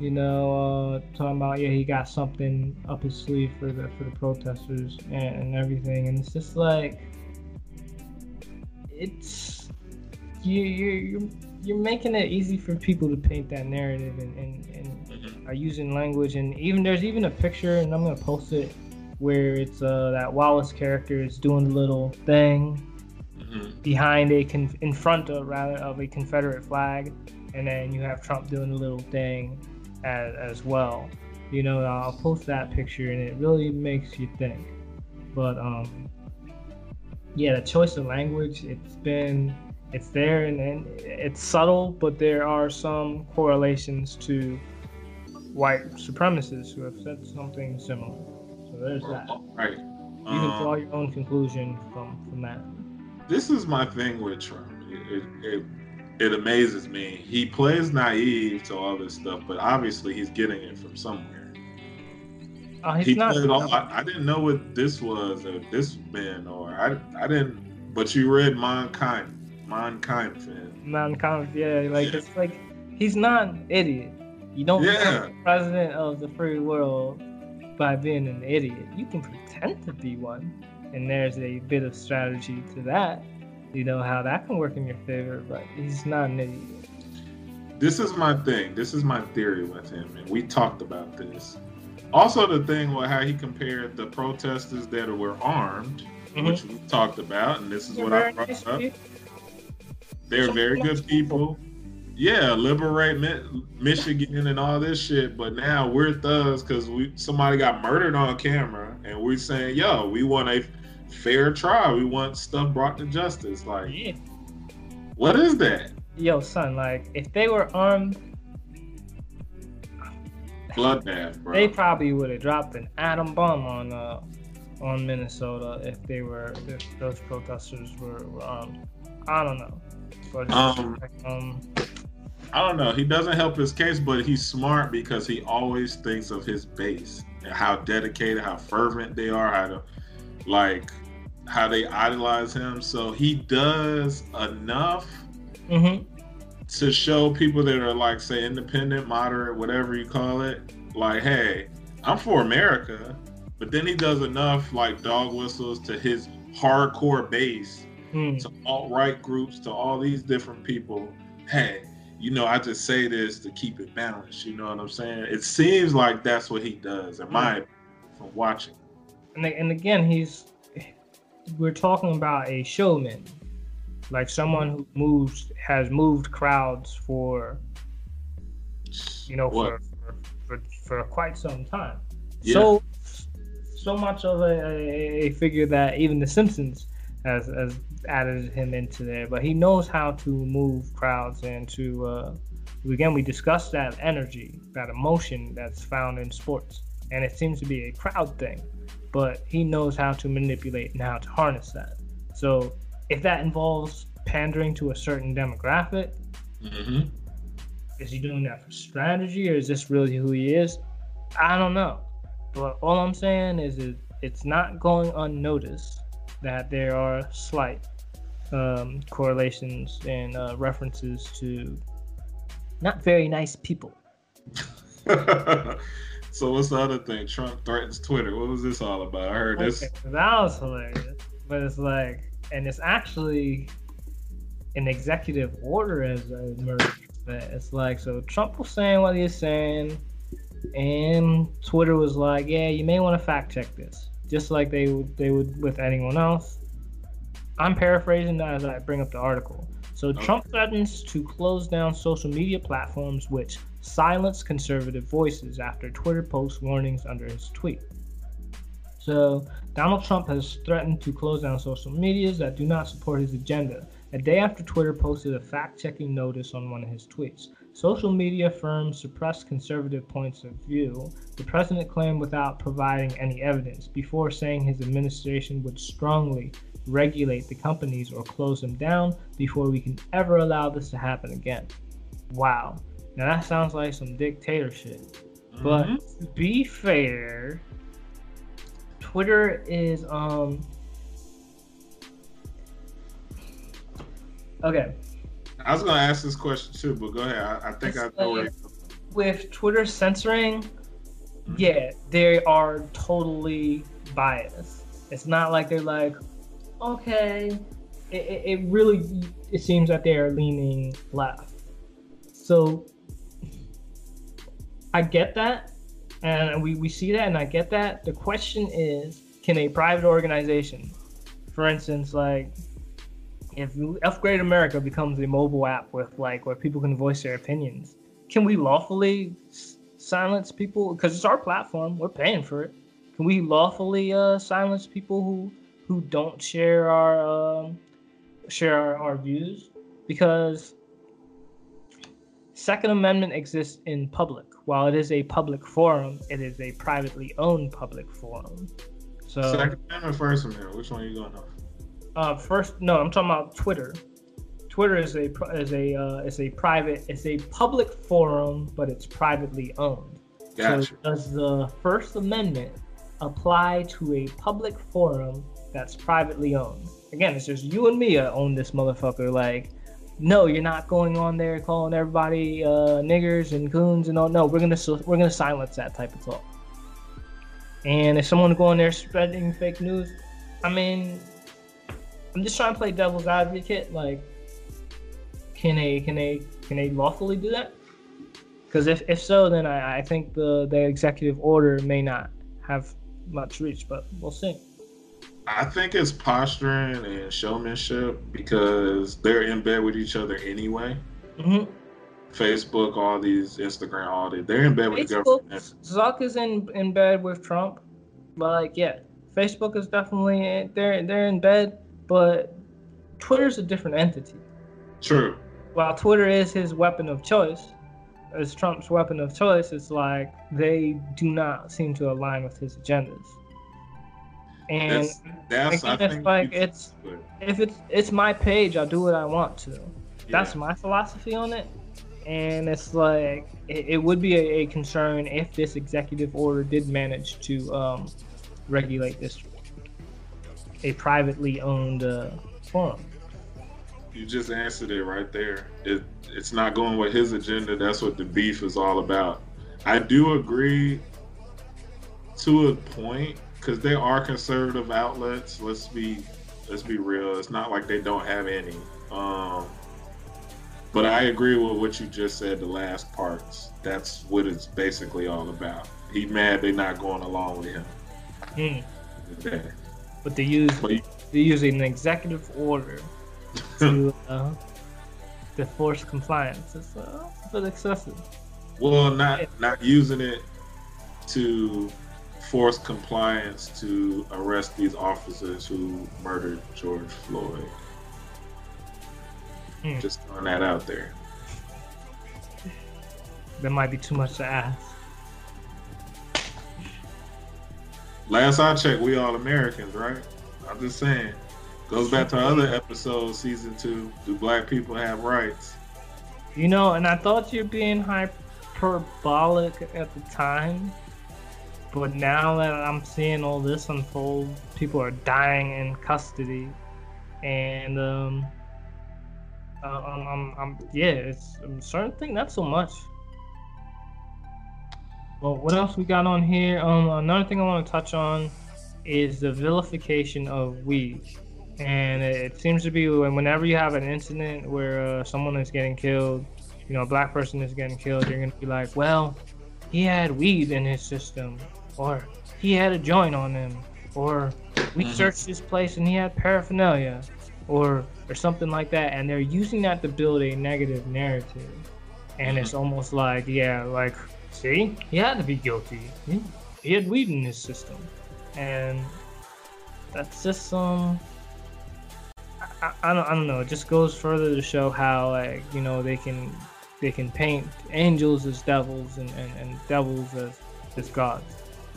You know, uh, talking about yeah, he got something up his sleeve for the for the protesters and, and everything. And it's just like it's you you you're, making it easy for people to paint that narrative and, and, and are using language and even there's even a picture and I'm gonna post it where it's uh, that Wallace character is doing a little thing Mhm. behind a con- in front of rather of a Confederate flag, and then you have Trump doing a little thing as, as well. You know, I'll post that picture and it really makes you think. But um, yeah, the choice of language it's been it's there and, and it's subtle, but there are some correlations to white supremacists who have said something similar. So there's that. Right. You can Um, draw your own conclusion from from that. this is my thing with Trump. It, it, it, it amazes me. He plays naive to all this stuff, but obviously he's getting it from somewhere. Uh, he's he not. played all, I, I didn't know what this was or this man, or I, I didn't. But you read Mankind, Mankind fan. mankind. Yeah, like Yeah. it's like he's not an idiot. You don't Yeah. become president of the free world by being an idiot. You can pretend to be one, and there's a bit of strategy to that. You know how that can work in your favor, but he's not an idiot. This is my thing. This is my theory with him, and we talked about this. Also, the thing with how he compared the protesters that were armed, which mm-hmm. we talked about, and this is what I brought up. They're very good people. Yeah, liberate Mi- Michigan and all this shit. But now we're thugs because we somebody got murdered on camera, and we're saying, "Yo, we want a fair trial. We want stuff brought to justice." Like, Yeah. what is that? Yo, son, like if they were armed, Bloodbath, bro. they probably would have dropped an atom bomb on uh on Minnesota if they were if those protesters were, were armed. I don't know. Um, um I don't know. He doesn't help his case, but he's smart because he always thinks of his base and how dedicated, how fervent they are, how to like how they idolize him. So he does enough mhm. to show people that are like say independent, moderate, whatever you call it, like, hey, I'm for America. But then he does enough like dog whistles to his hardcore base Mm. to alt right groups, to all these different people. Hey, you know, I just say this to keep it balanced. You know what I'm saying? It seems like that's what he does, in my opinion, from watching. and, and again he's we're talking about a showman like someone who moves has moved crowds for you know for, for, for for quite some time Yeah. so so much of a, a, a figure that even the simpsons has, has added him into there but he knows how to move crowds and to uh, again we discussed that energy that emotion that's found in sports and it seems to be a crowd thing but he knows how to manipulate and how to harness that. So if that involves pandering to a certain demographic hmm is he doing that for strategy or is this really who he is? I don't know but all i'm saying is it, it's not going unnoticed that there are slight um, correlations and uh, references to not very nice people so what's the other thing? Trump threatens Twitter. What was this all about? I heard this. Okay, so that was hilarious. But it's like, and it's actually an executive order as emerged. But it's like, so Trump was saying what he was saying, and Twitter was like, yeah, you may want to fact check this, just like they would they would with anyone else. I'm paraphrasing that as I bring up the article. So Trump threatens to close down social media platforms which silence conservative voices after Twitter posts warnings under his tweet. So Donald Trump has threatened to close down social medias that do not support his agenda. A day after Twitter posted a fact-checking notice on one of his tweets. Social media firms suppress conservative points of view, the president claimed without providing any evidence, before saying his administration would strongly regulate the companies or close them down before we can ever allow this to happen again. Wow. Now that sounds like some dictatorship. But Mhm. to be fair, Twitter is um Okay. I was gonna ask this question too, but go ahead. I, I think I It's know where. like- With Twitter censoring, yeah, they are totally biased. It's not like they're like, okay. It, it, it really it seems that they are leaning left. So I get that, and we, we see that, and I get that. The question is, can a private organization, for instance, like if Upgrade America becomes a mobile app with like where people can voice their opinions, can we lawfully s- silence people? Because it's our platform, we're paying for it. Can we lawfully uh, silence people who who don't share our um, share our, our views? Because Second Amendment exists in public. While it is a public forum, it is a privately owned public forum. So Second Amendment, First Amendment. Which one are you going off? uh, first, no, I'm talking about Twitter. Twitter is a is a uh, is a private it's a public forum, but it's privately owned. Gotcha. So does the First Amendment apply to a public forum that's privately owned? Again, it's just you and me own this motherfucker. Like, no, you're not going on there calling everybody uh, niggers and coons and all. No, we're gonna we're gonna silence that type of talk. And if someone go on there spreading fake news, I mean, I'm just trying to play devil's advocate. Like, can they can they can they lawfully do that? Because if, if so, then I, I think the, the executive order may not have much reach, but we'll see. I think it's posturing and showmanship because they're in bed with each other anyway. hmm Facebook, all these Instagram, all that they're in bed with the Facebook, government. Zuck is in, in bed with Trump, but like yeah, Facebook is definitely they're they're in bed, but Twitter's a different entity. True. While Twitter is his weapon of choice, as Trump's weapon of choice, it's like they do not seem to align with his agendas. And That's that's I think it's like it's if it's it's my page, I'll do what I want to. That's my philosophy on it. And it's like it, it would be a, a concern if this executive order did manage to um, regulate this a privately owned uh, forum. You just answered it right there. It it's not going with his agenda. That's what the beef is all about. I do agree to a point because they are conservative outlets. Let's be let's be real. It's not like they don't have any. Um, but I agree with what you just said. The last parts. That's what it's basically all about. He mad they're not going along with him. Hmm. Yeah. But they use But you- they use an executive order to uh, to force compliance. It's uh, a bit excessive. Well, not not using it to force compliance to arrest these officers who murdered George Floyd. Hmm. Just throwing that out there. That might be too much to ask. Last I checked, we all Americans, right? I'm just saying. Goes back to other episodes, season two. Do black people have rights? You know, and I thought you're being hyperbolic at the time, but now that I'm seeing all this unfold, people are dying in custody, and um, I'm, I'm, I'm yeah, it's I'm to think not so much. Well, what else we got on here? Um, another thing I want to touch on is the vilification of weed. And it seems to be when- whenever you have an incident where uh, someone is getting killed, you know, a black person is getting killed, you're gonna be like, well, he had weed in his system, or he had a joint on him, or we Mhm. searched his place and he had paraphernalia. or or something like that, and they're using that to build a negative narrative, and it's almost like yeah, like see, he had to be guilty. He, he had weed in his system, and that's just um. I, I don't, I don't know. It just goes further to show how like you know they can they can paint angels as devils and, and, and devils as, as gods.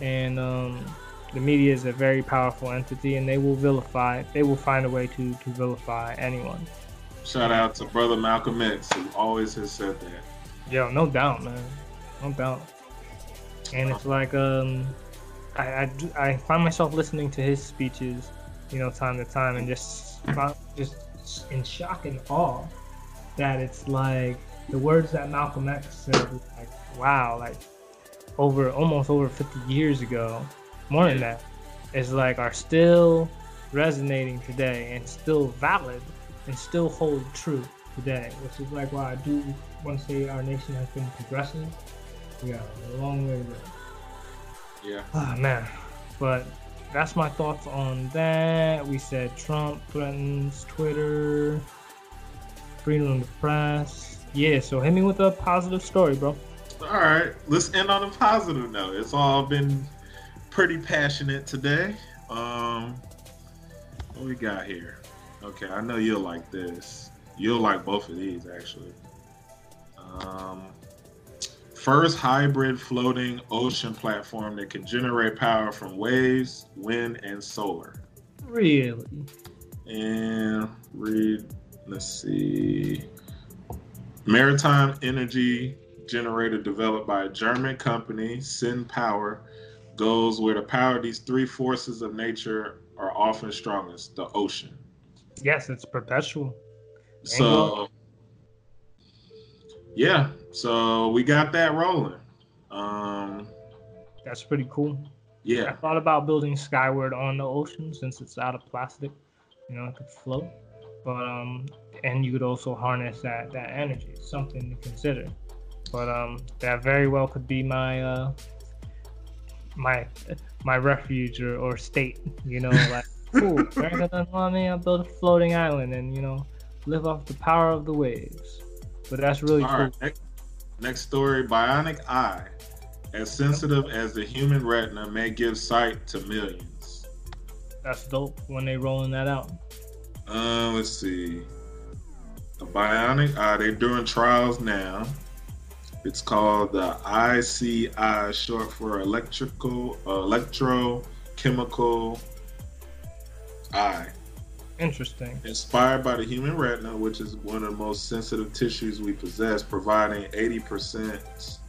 And um, the media is a very powerful entity and they will vilify, they will find a way to, to vilify anyone. Shout out to brother Malcolm X, who always has said that. Yo, no doubt, man. No doubt. And it's like, um, I, I, I find myself listening to his speeches, you know, time to time and just, just in shock and awe that it's like the words that Malcolm X said, like, wow, like over almost over 50 years ago, more than that, is like are still resonating today and still valid and still hold true today, which is like why I do want to say our nation has been progressing. We got a long way to go. Yeah. Ah man, but that's my thoughts on that. We said Trump threatens Twitter, freedom of the press. Yeah, so hit me with a positive story, bro. All right, let's end on a positive note. It's all been pretty passionate today. Um, what we got here? Okay, I know you'll like this. You'll like both of these actually. Um, first hybrid floating ocean platform that can generate power from waves, wind, and solar. Really? And read. Let's see. Maritime energy generator developed by a German company, SINN Power, goes where the power of these three forces of nature are often strongest the ocean. Yes, it's perpetual. So, yeah, so we got that rolling. Um, That's pretty cool. Yeah. I thought about building Skyward on the ocean since it's out of plastic. You know, it could float. But um and you could also harness that that energy. It's something to consider. But um that very well could be my uh my my refuge or, or state, you know, like cool. America doesn't want me, I'll build a floating island and, you know, live off the power of the waves. But that's really all cool. right. Next, next story bionic eye. As sensitive as the human retina may give sight to millions. That's dope when they rolling that out. Uh, let's see. A bionic eye. They're doing trials now. It's called the EC-Eye, short for electrical, electrochemical eye. Interesting. Inspired by the human retina, which is one of the most sensitive tissues we possess, providing 80%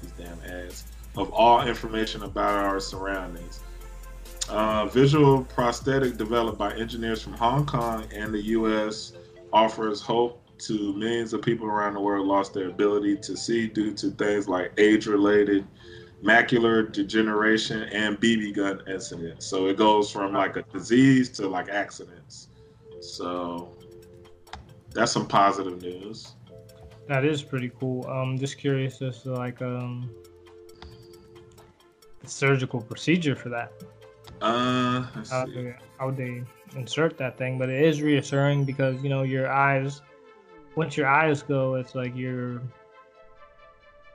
these damn ads of all information about our surroundings. Uh, visual prosthetic developed by engineers from Hong Kong and the U.S. offers hope to millions of people around the world lost their ability to see due to things like age-related macular degeneration and BB gun incidents. So it goes from like a disease to like accidents. So that's some positive news. That is pretty cool. Um, just curious as to like um the surgical procedure for that. Uh, How, they, how they insert that thing, but it is reassuring because you know your eyes. Once your eyes go, it's like you're.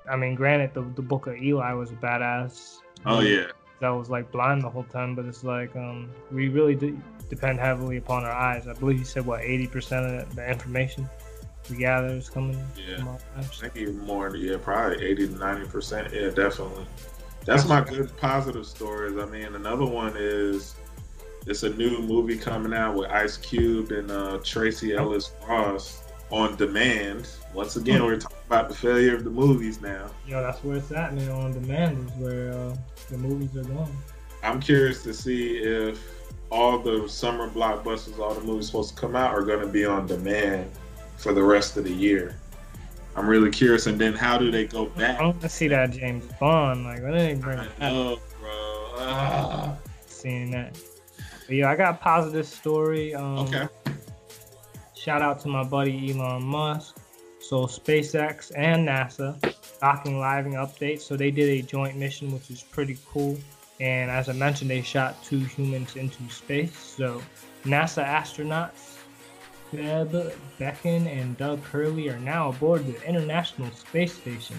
I mean, granted, the the book of Eli was a badass. Oh yeah, That was like blind the whole time, but it's like um we really de- depend heavily upon our eyes. I believe you said what eighty percent of the, information we gather is coming Yeah. from our I eyes. think even more. Yeah, probably eighty to ninety percent. Yeah, definitely. That's my good positive stories. I mean, another one is it's a new movie coming out with Ice Cube and uh, Tracee Ellis Ross on demand. Once again, we're talking about the failure of the movies now. Yo, that's where it's at, now. On demand is where uh, the movies are going. I'm curious to see if all the summer blockbusters, all the movies supposed to come out, are going to be on demand for the rest of the year. I'm really curious. And then how do they go back? I want to see that James Bond. Like, when did they bring I it back? know, bro. Ah. Seeing that. But yeah, I got a positive story. Um, Okay. Shout out to my buddy Elon Musk. So SpaceX and NASA docking living updates. So they did a joint mission, which is pretty cool. And as I mentioned, they shot two humans into space. So NASA astronauts Bob Behnken and Doug Hurley are now aboard the International Space Station.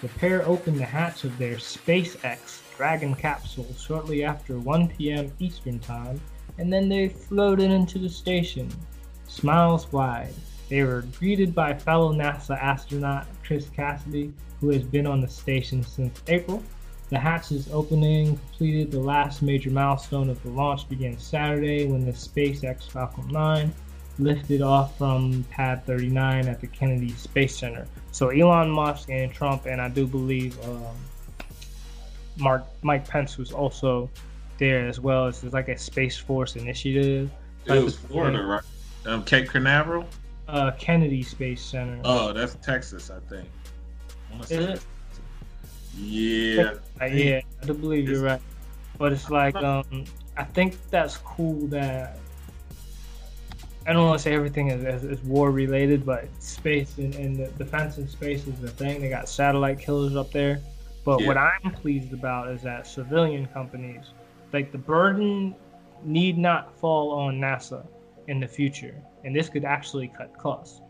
The pair opened the hatch of their SpaceX Dragon capsule shortly after 1 p.m. Eastern Time, and then they floated into the station. Smiles wide, they were greeted by fellow NASA astronaut Chris Cassidy, who has been on the station since April. The hatch's opening completed the last major milestone of the launch began Saturday when the SpaceX Falcon 9 lifted off from Pad 39 at the Kennedy Space Center. So Elon Musk and Trump, and I do believe um, Mark Mike Pence was also there as well. It's like a Space Force initiative. It was Florida, right? Um, Cape Canaveral. Uh, Kennedy Space Center. Oh, that's Texas, I think. I Is it? Yeah. Uh, yeah, I do believe you're right. But it's like, um, I think that's cool that I don't want to say everything is, is, is war related, but space and, and the defense in space is the thing. They got satellite killers up there. But what I'm pleased about is that civilian companies, like the burden, need not fall on NASA in the future, and this could actually cut costs.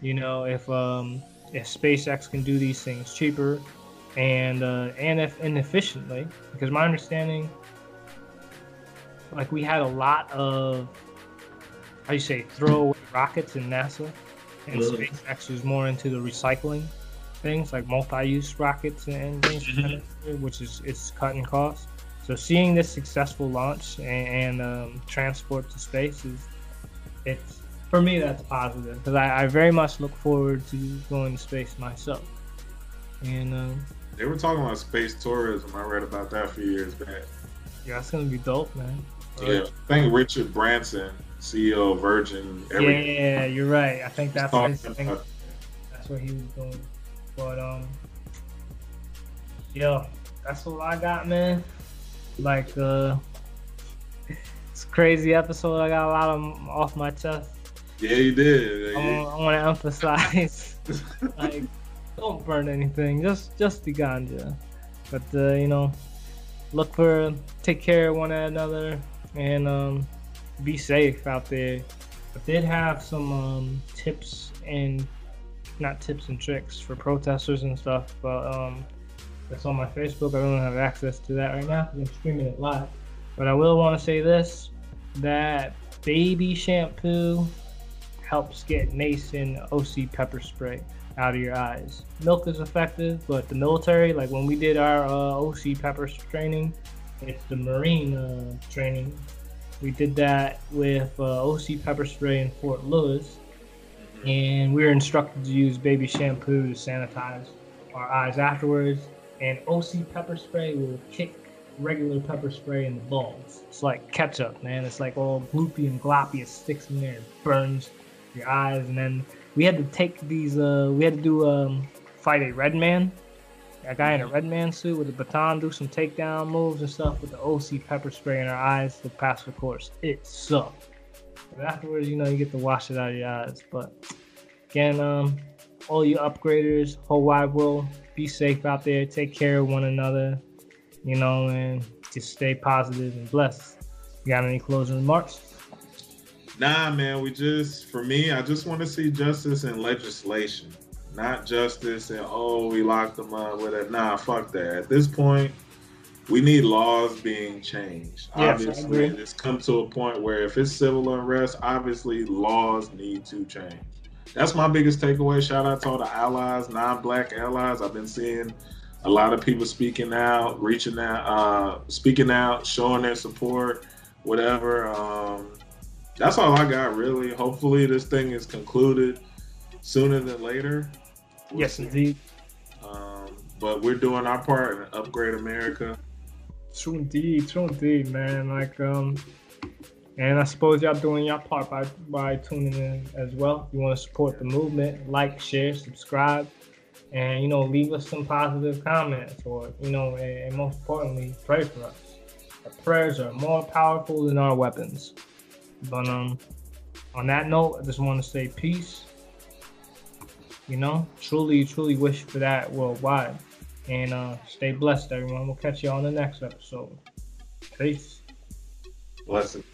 You know, if um, if SpaceX can do these things cheaper and uh, and if inefficiently, because my understanding, like we had a lot of how you say throwaway rockets in NASA, and Really? SpaceX was more into the recycling things like multi-use rockets and things, Mhm. which is it's cutting costs. So seeing this successful launch and, and um, transport to space is it's for me that's positive because I, I very much look forward to going to space myself. And um, They were talking about space tourism. I read about that a few years back. yeah, it's gonna be dope, man. Yeah. I think Richard Branson, CEO of Virgin, Yeah, you're right. I think that's thing. about- That's what he was doing. But um, yo, that's all I got, man. Like uh, it's a crazy episode. I got a lot of off my chest. Yeah, you did. I want, I want to emphasize, like, don't burn anything. Just just the ganja. But uh, you know, look for take care of one another and um, be safe out there. I did have some um, tips and not tips and tricks for protesters and stuff, but um, that's on my Facebook. I don't have access to that right now. I'm streaming it live. But I will want to say this: that baby shampoo helps get nascent OC pepper spray out of your eyes. Milk is effective, but the military, like when we did our uh, OC pepper training, it's the Marine uh, training. We did that with uh, OC pepper spray in Fort Lewis, and we were instructed to use baby shampoo to sanitize our eyes afterwards. And OC pepper spray will kick regular pepper spray in the balls. It's like ketchup, man. It's like all gloopy and gloppy. It sticks in there, and burns your eyes, and then we had to take these. Uh, we had to do um, fight a red man, a guy in a red man suit with a baton, do some takedown moves and stuff with the OC pepper spray in our eyes to pass the course. It sucked. But afterwards, you know, you get to wash it out of your eyes. But again, um, all you upgraders, whole wide world, be safe out there. Take care of one another, you know, and just stay positive and blessed. You got any closing remarks? Nah, man, we just, for me, I just want to see justice in legislation, not justice and, oh, we locked them up with it. Nah, fuck that. At this point, we need laws being changed. Yes, obviously, it's come to a point where if it's civil unrest, obviously laws need to change. That's my biggest takeaway. Shout out to all the allies, non-black allies. I've been seeing a lot of people speaking out, reaching out, uh, speaking out, showing their support, whatever. Um, that's all I got, really. Hopefully, this thing is concluded sooner than later. We'll Yes, see. indeed. Um, but we're doing our part in Upgrade America. True indeed, true indeed, man. Like, um, and I suppose y'all doing your part by by tuning in as well. You want to support the movement, like, share, subscribe, and you know, leave us some positive comments, or you know, and, most importantly, pray for us. Our prayers are more powerful than our weapons. But um, on that note, I just want to say peace. You know, truly, truly wish for that worldwide. And uh, stay blessed, everyone. We'll catch you on the next episode. Peace. Blessings.